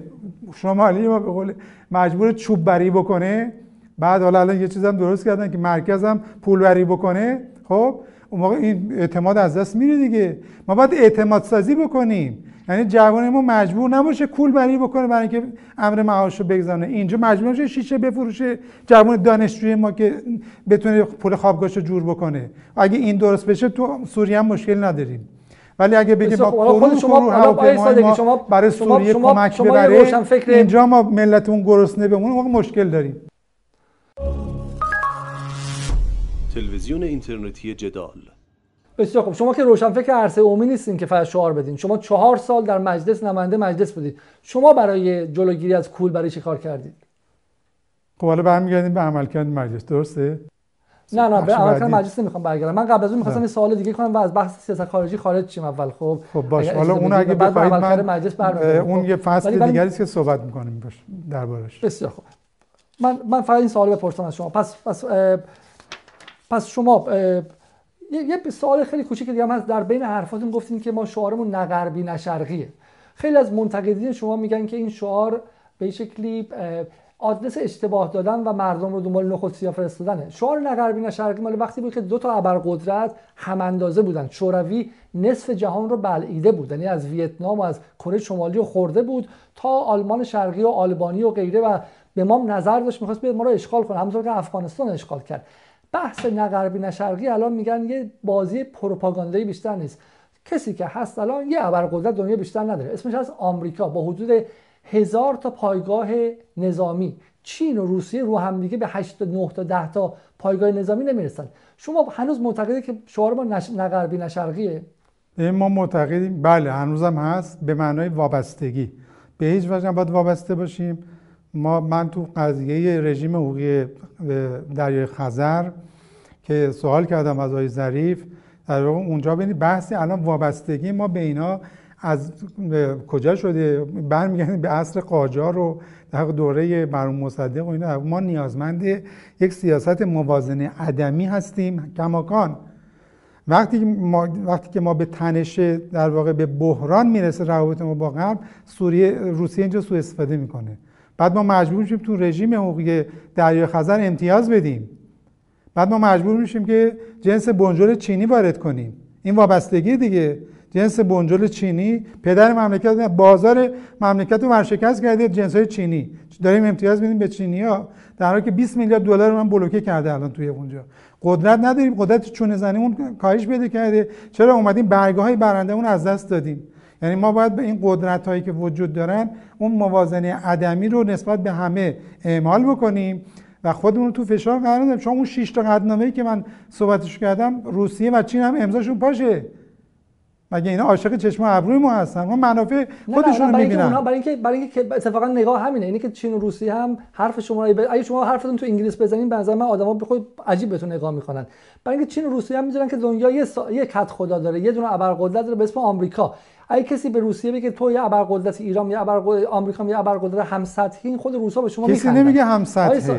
شمالی ما به قول مجبور چوب بری بکنه بعد حالا الان یه چیزم درست کردن که مرکزم پولبری بکنه خب؟ اون موقع این اعتماد از دست میره دیگه. ما باید اعتماد سازی بکنیم. یعنی جوان ما مجبور نباشه کول بری بکنه برای اینکه امر معاش رو بگذانه اینجا مجبور نشه شیشه بفروشه جوان دانشجوی ما که بتونه پول خوابگاهش رو جور بکنه. اگه این درست بشه تو سوریه هم مشکل نداریم. ولی اگه بگیم با خود شما ما شما برای سوریه شما کمک شما ببره اینجا ما ملتمون گرسنه بمونه موقع مشکل داریم. تلویزیون اینترنتی جدال. بسیار خوب. شما که روشنفکر عرصه عمومی نیستین که فقط شعار بدین. شما چهار سال در مجلس نماینده مجلس بودید. شما برای جلوگیری از کول برای چی کار کردید؟ خب حالا برمیگردیم به عملکرد مجلس. درسته؟ نه نه به عملکرد مجلس نمی‌خوام برگردم. من قبل از اون می‌خواستم یه سوال دیگه کنم. و از بحث سیاست خارجی خارج شیم اول. خب خب باش. حالا اون اگه بخواید من مجلس اون خب. یه فصل دیگری است که صحبت می‌کنیم باش دربارش بسیار خوب. من من فقط این سوال بپرسم از شما. پس پس پس شما یه سوال خیلی کوچیک دیگه هست. در بین حرفاتون گفتین که ما شعارمون نه غربی نه شرقیه خیلی از منتقدین شما میگن که این شعار به شکلی آدرس اشتباه دادن و مردم رو دنبال نخود سیاه فرستادنه. شعار نه غربی نه شرقی مال وقتی بود که دو تا ابرقدرت هم اندازه بودن. شوروی نصف جهان رو بلعیده بود یعنی از ویتنام و از کره شمالی رو خورده بود تا آلمان شرقی و آلبانی و غیره و به ما نظر داشت می‌خواست ما رو اشغال کنه. همونطور که افغانستان اشغال کرد. بحث نه غربی نه شرقی الان میگن یه بازی پروپاگاندایی بیشتر نیست. کسی که هست الان یه ابرقدرت دنیا بیشتر نداره. اسمش از آمریکا با حدود هزار تا پایگاه نظامی. چین و روسیه رو هم دیگه به 8 تا 9 تا 10 تا پایگاه نظامی نمی‌رسن. شما هنوز معتقدید که شعار ما نه غربی نه شرقیه ما معتقدیم. بله هنوزم هست. به معنای وابستگی. به هیچ وجه باید وابسته باشیم. ما من تو قضیه رژیم حقوقی دریای خزر که سوال کردم از آقای ظریف در واقع اونجا ببینید بحثی الان وابستگی ما به اینا از کجا شده؟ برمیگردیم به عصر قاجار و در دوره مرحوم مصدق و اینا. ما نیازمند یک سیاست موازنه عدمی هستیم کماکان. وقتی ما وقتی که ما به تنش در واقع به بحران می‌رسه روابط ما با غرب سوریه روسیه اینجا سوء استفاده می‌کنه. بعد ما مجبور میشیم تو رژیم حقوقی دریای خزر امتیاز بدیم. بعد ما مجبور میشیم که جنس بنجل چینی وارد کنیم. این وابستگی دیگه. جنس بنجل چینی پدر مملکت بازار مملکت رو ورشکست کرده جنس های چینی. داریم امتیاز میدیم به چینی ها در حالی که 20 میلیارد دلار من بلوکه کرده الان توی اونجا. قدرت نداریم. قدرت چونه زنی اون کاهش بده کرده. چرا اومدیم برگاه های برنده اون از دست دادیم؟ یعنی ما باید به این قدرت هایی که وجود دارن اون موازنه عدمی رو نسبت به همه اعمال بکنیم و خودمون رو تو فشار قرار بدیم. چون اون 6 تا قدنامه‌ای که من صحبتش کردم روسیه و چین هم امضاشون پاشه. مگه اینا عاشق چشم و ابروی ما هستن؟ ما منافع خودشون رو می‌بینن. برای اینکه برای اینکه اتفاقا نگاه همینه. اینه که چین و روسیه هم حرف شما رو اگه شما حرفتون تو انگلیس بزنین به نظر من آدما به خود عجیب بهتون نگاه می‌کنن. برای اینکه چین و روسیه هم می‌ذارن که دنیا یه سا... یه کت خدا داره یه دونه ابرقدرت داره به اسم آمریکا. اگه کسی به روسیه بگه تو یه ابرقدرت ایران یه ابرقدرت آمریکا یه ابرقدرت هم سطحی خود روسا به شما کسی نمیگه هم سطحی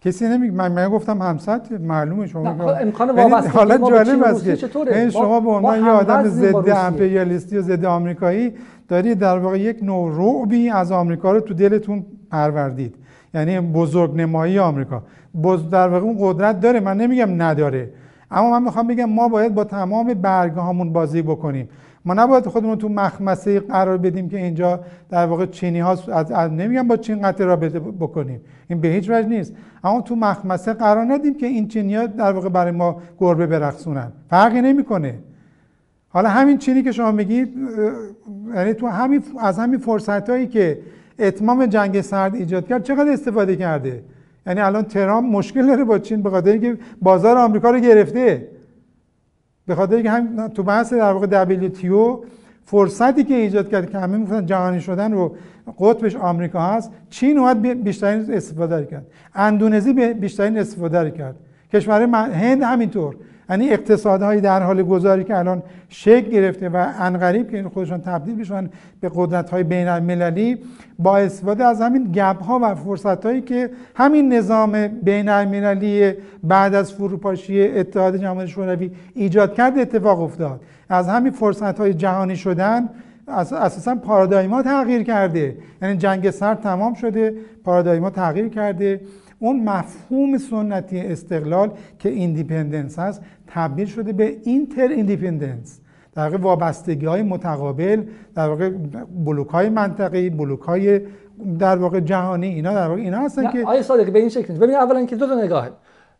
کسی نمیگه من من گفتم همسط معلومه شما امکان وابستگی حالا جالب است که این شما به عنوان یه آدم ضد امپریالیستی و ضد آمریکایی داری در واقع یک نوع رعبی از آمریکا رو تو دلتون پروردید. یعنی بزرگ نمایی آمریکا. بز در واقع اون قدرت داره من نمیگم نداره. اما من می‌خوام بگم ما باید با تمام برگهامون بازی بکنیم. ما نباید خودمون تو مخمسه قرار بدیم که اینجا در واقع چینی ها از, از نمیگم با چین قطع رابطه بکنیم. این به هیچ وجه نیست. اما تو مخمسه قرار ندیم که این چینی ها در واقع برای ما گربه برقصونن. فرقی نمی‌کنه. حالا همین چینی که شما میگید یعنی تو همین از همین فرصت هایی که اتمام جنگ سرد ایجاد کرد چقدر استفاده کرده؟ یعنی الان ترامپ مشکل داره با چین به خاطر اینکه بازار آمریکا رو گرفته. به خاطر اینکه هم تو بحث در واقع WTO فرصتی که ایجاد کرد که همه می‌خوان جهانی شدن رو قطبش آمریکا هست چین اومد بیشترین استفاده کرد. اندونزی بیشترین استفاده کرد. کشور هند همینطور. یعنی اقتصادهایی در حال گذاری که الان شکل گرفته و انقریب که خودشان تبدیل بشن به قدرت های بین المللی با استفاده از همین گپ ها و فرصت هایی که همین نظام بین المللی بعد از فروپاشی اتحاد جماهیر شوروی ایجاد کرد اتفاق افتاد. از همین فرصت های جهانی شدن اساسا پارادایما تغییر کرده. یعنی جنگ سرد تمام شده پارادایما تغییر کرده. اون مفهوم سنتی استقلال که independence هست تبدیل شده به interdependence. در واقع وابستگی های متقابل در واقع بلوک های منطقه‌ای بلوک های در واقع جهانی اینا در واقع اینا هستن که آقای صادقی به این شکل ببین اولا که دو تا نگاهه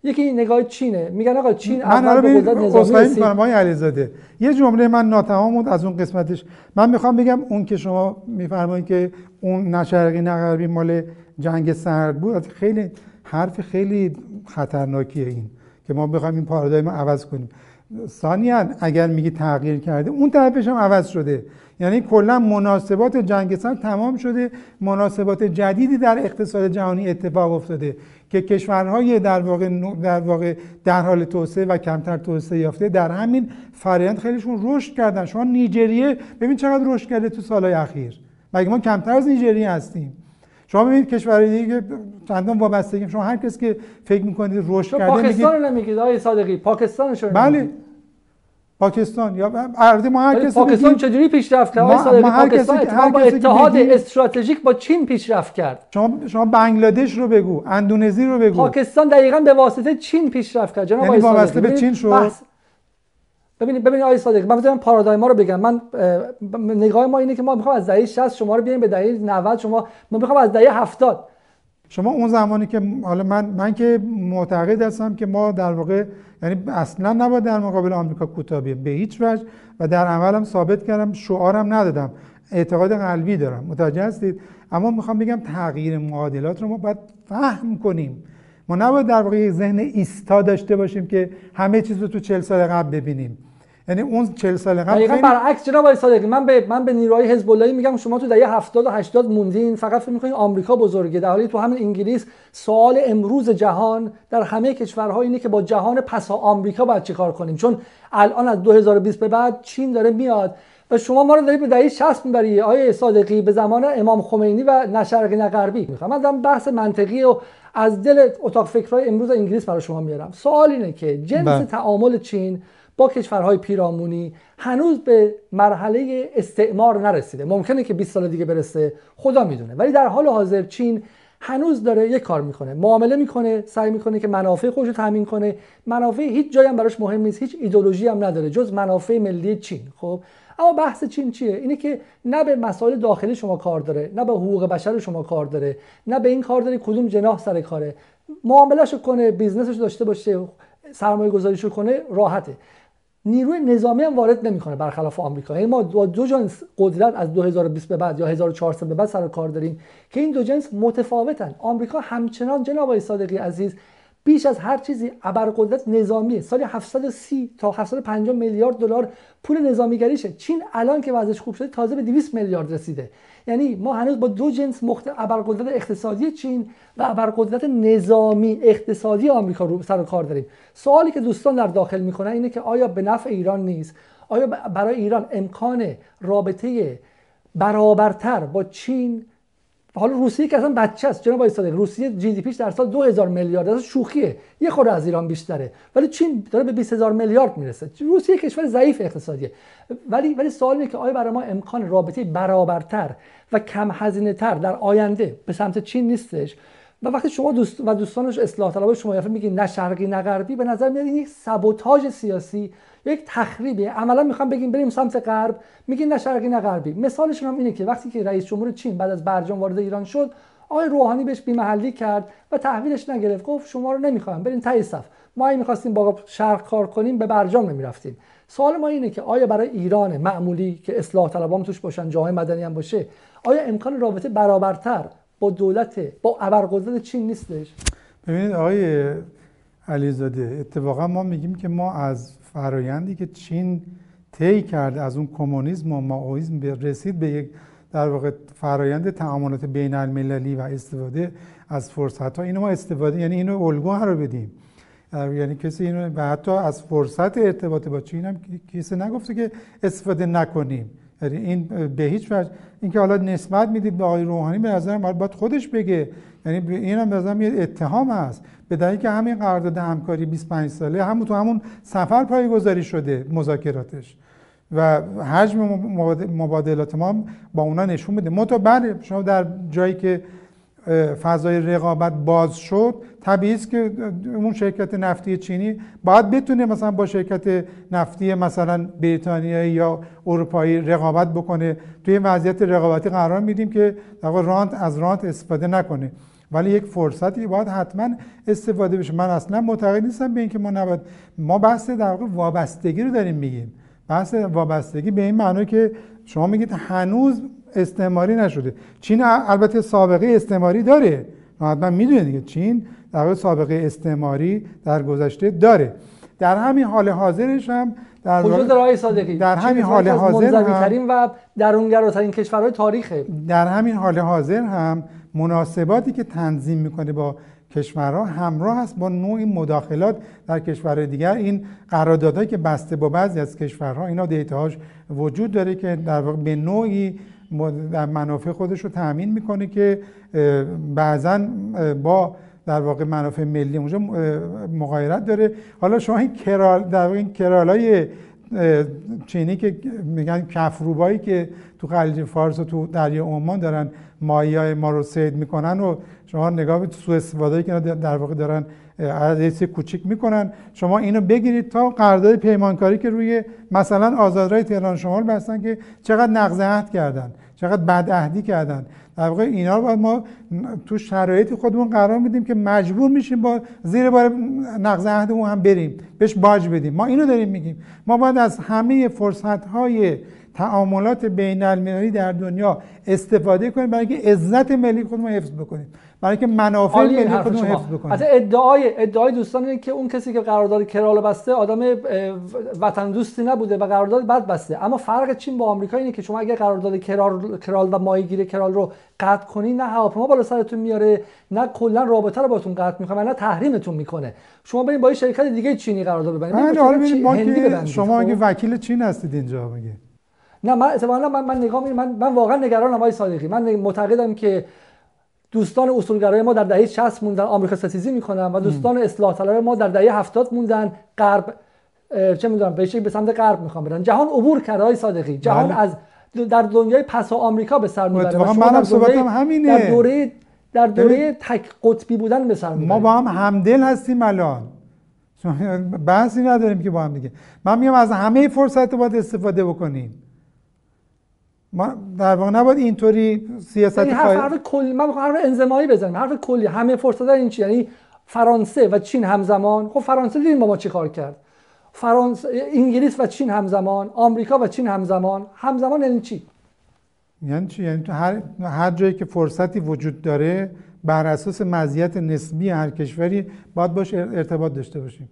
یکی نگاه چینه. میگن آقا چین من اول به قدرت نظامی می‌کنم آقای علیزاده. یه جمله من ناتمام بود از اون قسمتش. من می‌خوام بگم اون که شما میفرمایید که اون نه شرقی نه غربی مال جنگ سرد بود. خیلی حرف خیلی خطرناکیه این که ما بخوایم این پارادایم عوض کنیم. ثانیا اگر میگی تغییر کرده اون طرفش هم عوض شده. یعنی کلا مناسبات جنگ سرد تمام شده. مناسبات جدیدی در اقتصاد جهانی اتفاق افتاده که کشورهای در واقع در واقع در حال توسعه و کمتر توسعه یافته در همین فرآیند خیلیشون رشد کردن. شما نیجریه ببین چقدر رشد کرده تو سالهای اخیر. مگه ما کمتر از نیجریه هستیم؟ شما ببینید کشورهای دیگه چندان وابستگی شما هر کسی که فکر می‌کنید رشد کرده پاکستان رو نمیگید آقای صادقی. پاکستان رو بله. پاکستان. یا ارزی ما هر کسی پاکستان چجوری پیشرفت کرد؟ آقای صادقی پاکستان اتفاقا با اتحاد استراتژیک با چین پیشرفت کرد. شما شما بنگلادش رو بگو اندونزی رو بگو. پاکستان دقیقا به واسطه چین پیشرفت کرد. جناب یعنی آقای صادقی به چین شد؟ ببینید ببینید آقای صادقی من می‌ذارم پارادایما رو بگم. من نگاه ما اینه که ما می‌خوام از دهه 60 شما رو بیاریم به دهه 90 شما. ما می‌خوام از دهه 70 شما اون زمانی که حالا من من که معتقد هستم که ما در واقع یعنی اصلا نباید در مقابل آمریکا کوتاه به هیچ وجه. و در عملم ثابت کردم شعارم ندادم. اعتقاد قلبی دارم. متوجه هستید؟ اما می‌خوام بگم تغییر معادلات رو ما باید فهم کنیم. ما نباید در واقع ذهن ایستا داشته باشیم که همه چیز رو تو 40 سال قبل ببینیم. یعنی اون 40 سال قبل خیلی... برعکس جناب آقای صادقی من به من به نیروهای حزب اللهی میگم شما تو دهه 70 و 80 موندین فقط فکر می‌کنید آمریکا بزرگه. در حالی تو همین انگلیس سوال امروز جهان در همه کشورها اینه که با جهان پسا آمریکا باید چیکار کنیم؟ چون الان از 2020 به بعد چین داره میاد و شما ما رو دارید به دهه 60 می‌بری. آیه صادقی به زمان امام خمینی و نه شرقی نه غربی می‌خوام من بحث منطقی و از دل اتاق فکرهای امروز انگلیس برای شما میارم. سوال اینه که جنس با. بله. تعامل چین با کشورهای پیرامونی هنوز به مرحله استعمار نرسیده. ممکنه که 20 سال دیگه برسه خدا می‌دونه. ولی در حال حاضر چین هنوز داره یه کار می‌کنه. معامله می‌کنه سعی می‌کنه که منافع خودش رو تامین کنه. منافع هیچ جایی هم براش مهم نیست هیچ ایدولوژی هم نداره جز منافع ملی چین. خب اما بحث چین چیه؟ اینه که نه به مسائل داخلی شما کار داره نه به حقوق بشر شما کار داره نه به این کار داره کدوم جناح سر کاره. معاملهشو کنه business ش داشته باشه سرمایه گذاریشو کنه راحته. نیروی نظامی هم وارد نمی‌کنه برخلاف آمریکا. یعنی ما با دو جنس قدرت از 2020 به بعد یا 1400 به بعد سر و کار داریم که این دو جنس متفاوتن. آمریکا همچنان جناب صادقی عزیز بیش از هر چیزی ابرقدرت نظامی سال 730 تا 750 میلیارد دلار پول نظامیگریشه. چین الان که وضعش خوب شده تازه به 200 میلیارد رسیده. یعنی ما هنوز با دو جنس مخت... ابرقدرت اقتصادی چین و ابرقدرت نظامی اقتصادی آمریکا رو سر کار داریم. سوالی که دوستان در داخل می‌کنن اینه که آیا به نفع ایران نیست؟ آیا برای ایران امکان رابطه برابرتر با چین حالا روسیه که اصلا بچه است جناب آقای روسیه جی دی پیش در سال 2000 میلیارد از شوخیه. یه خورده از ایران بیشتره. ولی چین داره به 20000 میلیارد می‌رسه. روسیه کشور ضعیف اقتصادیه. ولی ولی سوال اینه که آیا برای ما امکان رابطه برابرتر و کم هزینه تر در آینده به سمت چین نیستش؟ و وقتی شما دوست و دوستانش اصلاح طلب شما یافه میگی نه شرقی نه غربی به نظر میاد این یک سابوتاژ سیاسی یک تخریبی عملا می‌خوام بگیم بریم سمت غرب میگین نه شرقی نه غربی. مثالشون هم اینه که وقتی که رئیس جمهور چین بعد از برجام وارد ایران شد آقای روحانی بهش بیمحلی کرد و تحویلش نگرفت. گفت شما رو نمی‌خوام برین تای صف. ما این می‌خواستیم با شرق کار کنیم به برجام نمی‌رفتیم. سوال ما اینه که آیا برای ایران معمولی که اصلاح طلبان توش باشن جامعه مدنی هم باشه آیا امکان رابطه برابرتر با دولت با ابرقدرت چین نیستش. ببینید آقای علیزاده اتفاقا ما میگیم که ما از فرایندی که چین طی کرد از اون کمونیسم و ماویسم رسید به یک در واقع فرایند تعاملات بین المللی و استفاده از فرصت ها. اینو ما استفاده یعنی اینو الگو رو بدیم. یعنی کسی اینو و حتی از فرصت ارتباط با چین هم کسی نگفته که استفاده نکنیم. این به هیچ وجه اینکه حالا نسبت می‌دید به آقای روحانی به نظرم باید خودش بگه. یعنی این هم نظرم یه اتهام است. به دلیل که همین قرارداد همکاری 25 ساله همون تو همون سفر پایگذاری شده مذاکراتش. و حجم مبادلات ما با اونا نشون میده. ما تا بعد شما در جایی که فضای رقابت باز شد طبیعی است که اون شرکت نفتی چینی باید بتونه مثلا با شرکت نفتی مثلا بریتانیایی یا اروپایی رقابت بکنه توی وضعیت رقابتی قرار میدیم که در رانت از رانت استفاده نکنه ولی یک فرصتی باید حتما استفاده بشه من اصلا معتقد نیستم به اینکه ما نباید ما بحث در واقع وابستگی رو داریم میگیم بحث وابستگی به این معنی که شما میگید هنوز استعماری نشده چین البته سابقه استعماری داره حتما می‌دونید دیگه چین در سابقه استعماری در گذشته داره. در همین حال حاضرش هم در وجود رای صادقی. در همین حال حاضر هم و درونگراترین کشورهای تاریخه. در همین حال حاضر هم مناسباتی که تنظیم می‌کنه با کشورها همراه است با نوعی مداخلات در کشورهای دیگر. این قراردادهایی که بسته با بعضی از کشورها اینا دیتاهاش وجود داره که در واقع به نوعی منافع خودش رو تأمین می‌کنه که بعضا با در واقع منافع ملی اونجا مغایرت داره. حالا شما این کرال در واقع این کرالای چینی که میگن کفروبایی که تو خلیج فارس و تو دریا عمان دارن مایای ما رو سید می‌کنن و شما نگاه به سوء استفاده که در واقع دارن عدد کوچیک می‌کنن. شما اینو بگیرید تا قرارداد پیمانکاری که روی مثلا آزادراه تهران شمال بستن که چقدر نقض عهد کردن. چقدر بد عهدی کردن. در واقع اینا رو باید ما تو شرایط خودمون قرار میدیم که مجبور میشیم با زیر بار نقض عهدمون هم بریم. بهش باج بدیم. ما اینو داریم میگیم. ما باید از همه فرصت های تعاملات بین المللی در دنیا استفاده کنیم برای اینکه عزت ملی خودمون حفظ بکنیم. برای اینکه منافع ملی خودمون حفظ بکنیم حتی ادعای ادعای دوستان اینه که اون کسی که قرارداد کرال بسته آدم وطن دوستی نبوده و قرارداد بد بسته. اما فرق چین با آمریکا اینه که شما اگه قرارداد کرال کرال و ماهیگیری کرال رو قطع کنی نه هواپیما بالا سرتون میاره نه کلا رابطه رو باتون قطع می‌کنه نه تحریمتون می‌کنه. شما برید با شرکت دیگه چینی قرارداد ببندید. شما اگه خب؟ وکیل چین هستید اینجا میگه. نه من من, من نگاه من, من واقعا نگرانم آقای صادقی. من معتقدم که دوستان اصولگرای ما در دهه 60 موندن آمریکا ستیزی می‌کنن و دوستان اصلاح طلب ما در دهه 70 موندن غرب چه می‌دونم به به سمت غرب می‌خوان برن. جهان عبور کرده های صادقی. جهان بله. از در دنیای پس آمریکا به سر می‌بره. و شما در همینه. در دوره در دوره تک قطبی بودن به سر ما با هم همدل هستیم الان. بحثی نداریم که با هم دیگه. من میگم از همه فرصت باید استفاده بکنیم. ما در واقع نباید اینطوری سیاست این حرف, حرف کلی من حرف انزمایی بزنیم. حرف کلی. همه فرصت این چی؟ یعنی فرانسه و چین همزمان. خب فرانسه دیدیم با ما چی کار کرد؟ فرانسه انگلیس و چین همزمان. آمریکا و چین همزمان. همزمان یعنی چی؟ یعنی چی؟ یعنی تو هر هر جایی که فرصتی وجود داره بر اساس مزیت نسبی هر کشوری باید باش ارتباط داشته باشیم.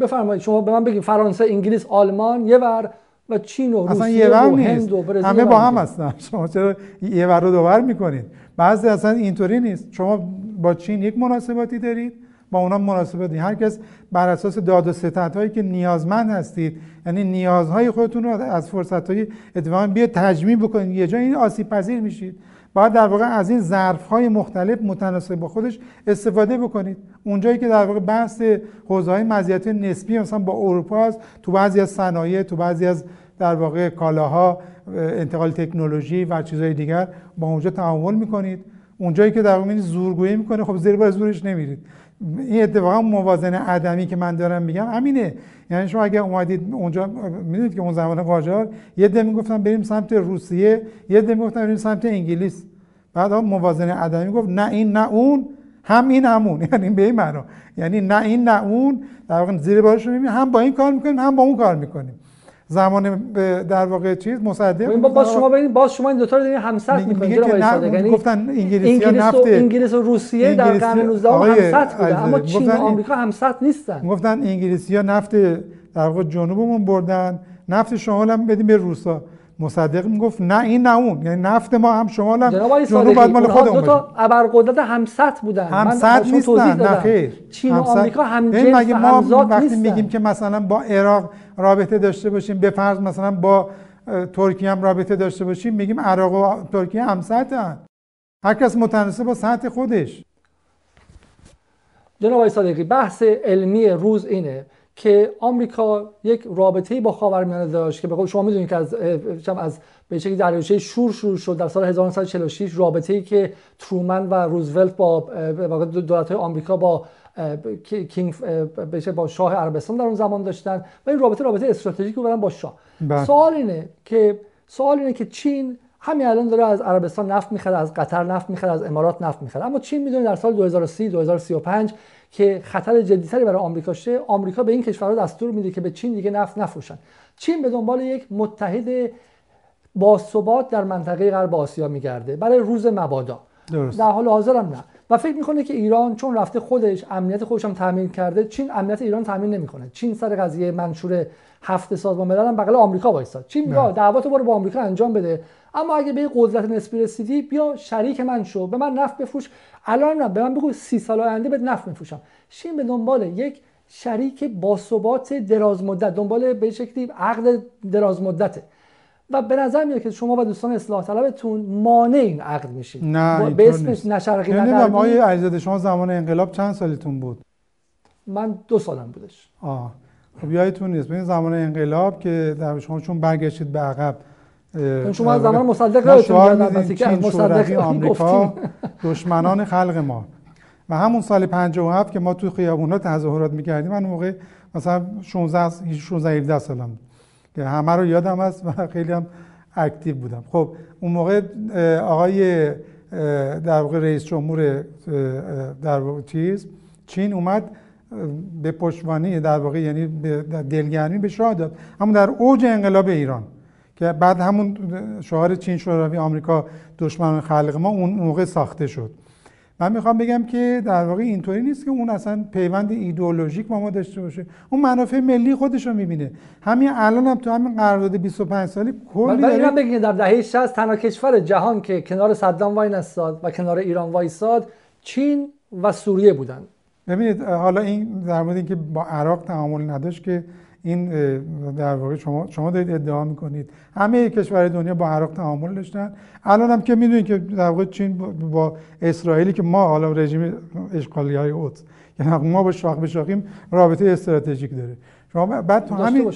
بفرمایید. شما به من بگید فرانسه انگلیس آلمان یه ور. و چین و روسیه و هند و برزیل همه با هم هستن. شما چرا یه ور رو دوبر می‌کنید؟ بعضی اصلا اینطوری نیست. شما با چین یک مناسباتی دارید با اونا مناسباتی هر کس بر اساس داد و ستت هایی که نیازمند هستید یعنی نیازهای خودتون رو از فرصت های اتفاقا بیا تجمیع بکنید. یه جا این آسیب پذیر میشید. باید در واقع از این ظرف های مختلف متناسب با خودش استفاده بکنید. اونجایی که در واقع بحث حوزه های مزیت نسبی مثلا با اروپا است تو بعضی از صنایع تو بعضی از در واقع کالاها انتقال تکنولوژی و چیزهای دیگر با اونجا تعامل می‌کنید. اونجایی که در واقع زورگویی می‌کنه خب زیر بار زورش نمیرید. این اتفاقا موازنه عدمی که من دارم میگم همینه یعنی شما اگه اومدید اونجا می‌دونید که اون زمان قاجار یه ده می‌گفتن بریم سمت روسیه یه ده می‌گفتن بریم سمت انگلیس. بعد موازنه عدمی گفت نه این نه اون هم این همون یعنی به این معنا. یعنی نه این نه اون. در واقع زیر بارش هم با این کار می‌کنیم هم با اون کار می‌کنیم. زمان در واقع چیز مصدق باز شما ببینید باز شما این دو تا رو دارین همسط می‌کنید میگه که یعنی گفتن انگلیسی نفت انگلیس و روسیه در قرن 19 همسط بودن اما چین و آمریکا همسط نیستن. گفتن انگلیسی ها نفت در واقع جنوبمون بردن نفت شمال هم بدیم به روسا. مصدق می‌گفت نه این نه اون. یعنی نفت ما هم شمال هم جنوب باید مال خودمون. دو تا ابرقدرت همسط بودن. همسط نیستن. نه خیر. چین و آمریکا هم جنس مگه ما وقتی نیستن. میگیم که مثلا با عراق رابطه داشته باشیم به فرض مثلا با ترکیه هم رابطه داشته باشیم میگیم عراق و ترکیه همسطن هر کس متناسب با سطح خودش. جناب صادقی بحث علمی روز اینه. که آمریکا یک رابطه‌ای با خاورمیانه داشت که به قول شما می‌دونید که از از به شکلی دریاچه شور شروع شد در سال 1946 رابطه‌ای که ترومن و روزولت با دولت‌های آمریکا با کینگ با شاه عربستان در اون زمان داشتن و این رابطه رابطه استراتژیک بودن با شاه بله. سوال اینه که سوال اینه که چین همین الان داره از عربستان نفت می‌خره از قطر نفت می‌خره از امارات نفت می‌خره اما چین می‌دونه در سال 2030 2035 که خطر جدیتری برای آمریکا شه آمریکا به این کشورها دستور میده که به چین دیگه نفت نفروشن. چین به دنبال یک متحد باثبات در منطقه غرب آسیا میگرده برای روز مبادا. درست. در حال حاضر هم نه. و فکر می‌کنه که ایران چون رفته خودش امنیت خودش هم تامین کرده چین امنیت ایران تامین نمی‌کنه. چین سر قضیه منشور هفت سازمان ملل هم بغل آمریکا وایساد. چین میگه دعواتو برو با آمریکا انجام بده. اما اگه به قدرت نسبی رسیدی بیا شریک من شو. به من نفت بفروش. الان نه به من بگو سی سال آینده به نفت میفروشم. شین به دنبال یک شریک باثبات دراز مدت. دنبال به شکلی؟ عقد دراز مدته. و به نظر میاد که شما و دوستان اصلاح طلبتون مانع این عقد میشید. نه به اسم نشرقی نمی‌دونم آقای علیزاده شما زمان انقلاب چند سالتون بود؟ من دو سالم بودش. آه. خب یادتون نیست. ببین زمان انقلاب که در شما چون برگشتید به عقب شما از زمان مصدق یادتون چین مصدق آمریکا دشمنان خلق ما. و همون سال 57 که ما توی خیابونا تظاهرات می‌کردیم من موقع مثلا 16 16 17 سالم که همه رو یادم هست و خیلی هم اکتیو بودم. خب اون موقع آقای در واقع رئیس جمهور در واقع چیز چین اومد به پشتوانه در واقع یعنی دلگرمی به شاه داد. اما در اوج انقلاب ایران که بعد همون شعار چین شوروی آمریکا دشمن خلق ما اون موقع ساخته شد. من می‌خوام بگم که در واقع اینطوری نیست که اون اصلا پیوند ایدئولوژیک با ما داشته باشه. اون منافع ملی خودش رو می‌بینه. همین الان هم تو همین قرارداد 25 سالی کلی داره بگید در دهه 60 تنها کشور جهان که کنار صدام وای نستاد و کنار ایران وایساد چین و سوریه بودن. ببینید حالا این در مورد اینکه با عراق تعامل نداشت که این در واقع شما شما دارید ادعا می‌کنید. همه کشورهای دنیا با عراق تعامل داشتن. الان هم که می‌دونید که در واقع چین با اسرائیلی که ما حالا رژیم اشغالی های اوت یعنی ما با شاخ به شاخیم رابطه استراتژیک داره. شما بعد تو همین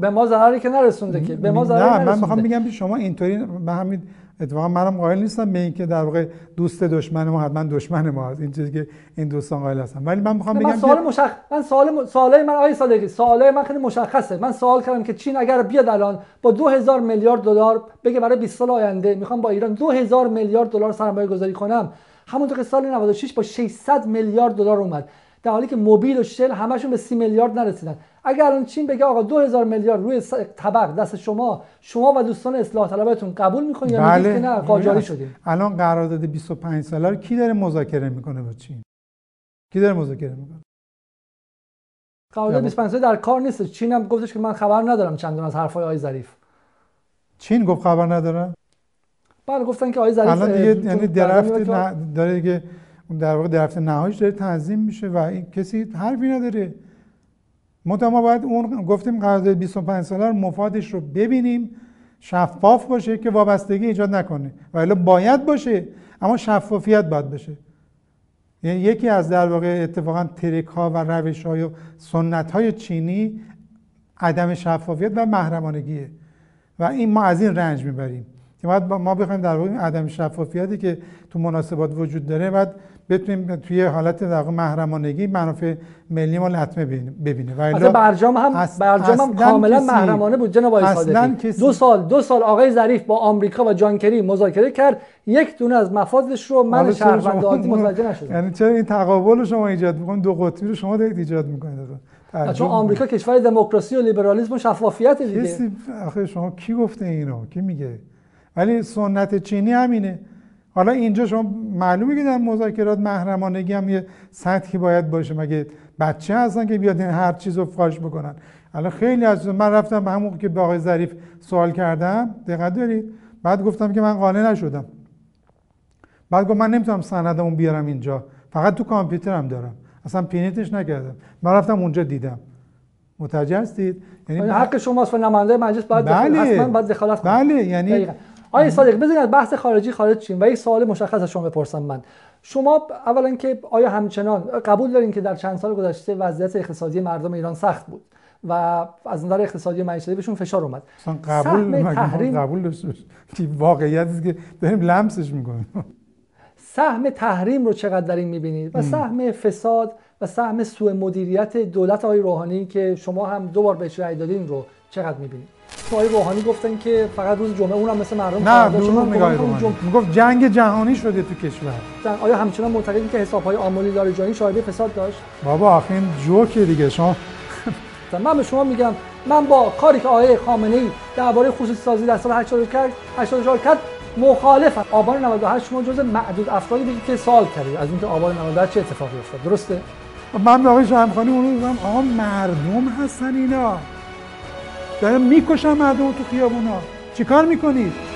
به ما ضرری که نرسونده که به ما ضرری نه من می‌خوام بگم شما اینطوری به همین اتفاقا منم قائل نیستم به اینکه در واقع دوست دشمن ما حتما دشمن ما هست. این چیزی که این دوستان قائل هستن. ولی من می‌خوام بگم سوال مشخ... من سوال سوال من آقای صادقی سوال من خیلی مشخصه. من سوال کردم که چین اگر بیاد الان با 2000 میلیارد دلار بگه برای 20 سال آینده می‌خوام با ایران 2000 میلیارد دلار سرمایه گذاری کنم. همونطور که سال 96 با 600 میلیارد دلار اومد. در حالی که موبیل و شل همشون به 30 میلیارد نرسیدن. اگر الان چین بگه آقا 2000 میلیارد روی طبق دست شما شما و دوستان اصلاح طلبتون قبول می‌کنید یا بله. که نه قاجاری شدیم؟ الان قرارداد 25 ساله رو کی داره مذاکره می‌کنه با چین؟ کی داره مذاکره می‌کنه؟ قرارداد 25 ساله در کار نیست. چین هم گفتش که من خبر ندارم چندان از حرفای آقای ظریف. چین گفت خبر نداره؟ بله گفتن که آقای ظریف الان دیگه یعنی درفت داره دیگه در واقع درفت نهاییش داره تنظیم میشه و این کسی حرفی نداره. ما باید اون گفتیم قرارداد 25 ساله رو مفادش رو ببینیم شفاف باشه که وابستگی ایجاد نکنه. و الا باید باشه اما شفافیت باید باشه. یعنی یکی از در واقع اتفاقا ترک ها و روش های و سنت های چینی عدم شفافیت و محرمانگیه. و این ما از این رنج می‌بریم. که باید ما بخوایم در واقع عدم شفافیتی که تو مناسبات وجود داره بعد بتونیم توی حالت در محرمانگی منافع ملی ما لطمه ببینه و الا برجام هم برجام هم کاملا محرمانه بود جناب آقای صادقی. دو سال دو سال آقای ظریف با آمریکا و جان کری مذاکره کرد. یک دونه از مفادش رو من شهروند عادی متوجه نشدم. یعنی چرا این تقابل رو شما ایجاد می‌کنید؟ دو قطبی رو شما دارید ایجاد می‌کنید. چون آمریکا کشور دموکراسی و لیبرالیسم و شفافیت دیگه. کسی آخه شما کی گفته اینو؟ کی میگه؟ ولی سنت چینی همینه. حالا اینجا شما معلومه که در مذاکرات محرمانگی هم یه سطحی باید باشه. مگه بچه هستن که بیاد هر چیز رو فاش بکنن؟ الان خیلی از من رفتم به همون که به آقای ظریف سوال کردم. دقت دارید؟ بعد گفتم که من قانع نشدم. بعد گفت من نمی‌تونم سندمون بیارم اینجا. فقط تو کامپیوترم دارم. اصلا پینیتش نکردم. من رفتم اونجا دیدم. متوجه هستید؟ یعنی, حق شماست و نماینده مجلس باید بله. حتما باید دخالت کنه. بله. یعنی آقای صادق بزنید از بحث خارجی خارج شیم و یک سوال مشخص از شما بپرسم من. شما اولا که آیا همچنان قبول دارین که در چند سال گذشته وضعیت اقتصادی مردم ایران سخت بود و از نظر اقتصادی معیشتی بهشون فشار اومد؟ قبول تحریم قبول واقعیت که داریم لمسش می‌کنیم. سهم تحریم رو چقدر در این می‌بینید؟ و سهم فساد و سهم سوء مدیریت دولت آقای روحانی که شما هم دو بار بهش رأی دادین رو چقدر می‌بینید؟ آقای روحانی گفتن که فقط روز جمعه اونم مثل مردم نه دروغ نگاه روحانی. می‌گفت جنگ جهانی شده تو کشور. آیا همچنان معتقدی که حساب های آمولی لاریجانی شاهد فساد داشت؟ بابا آخه این جوکه دیگه. شما من به شما میگم من با کاری که آقای خامنه ای درباره خصوصی سازی در سال 84 کرد مخالفم. آبان 98 شما جز معدود افرادی بگید که سال کردید. از اینکه آبان 98 چه اتفاقی افتاد؟ درسته؟ من به آقای شهرخانی اونو میگم آقا مردم هستن اینا. دارن می‌کشن مردم تو خیابونا. چیکار می‌کنید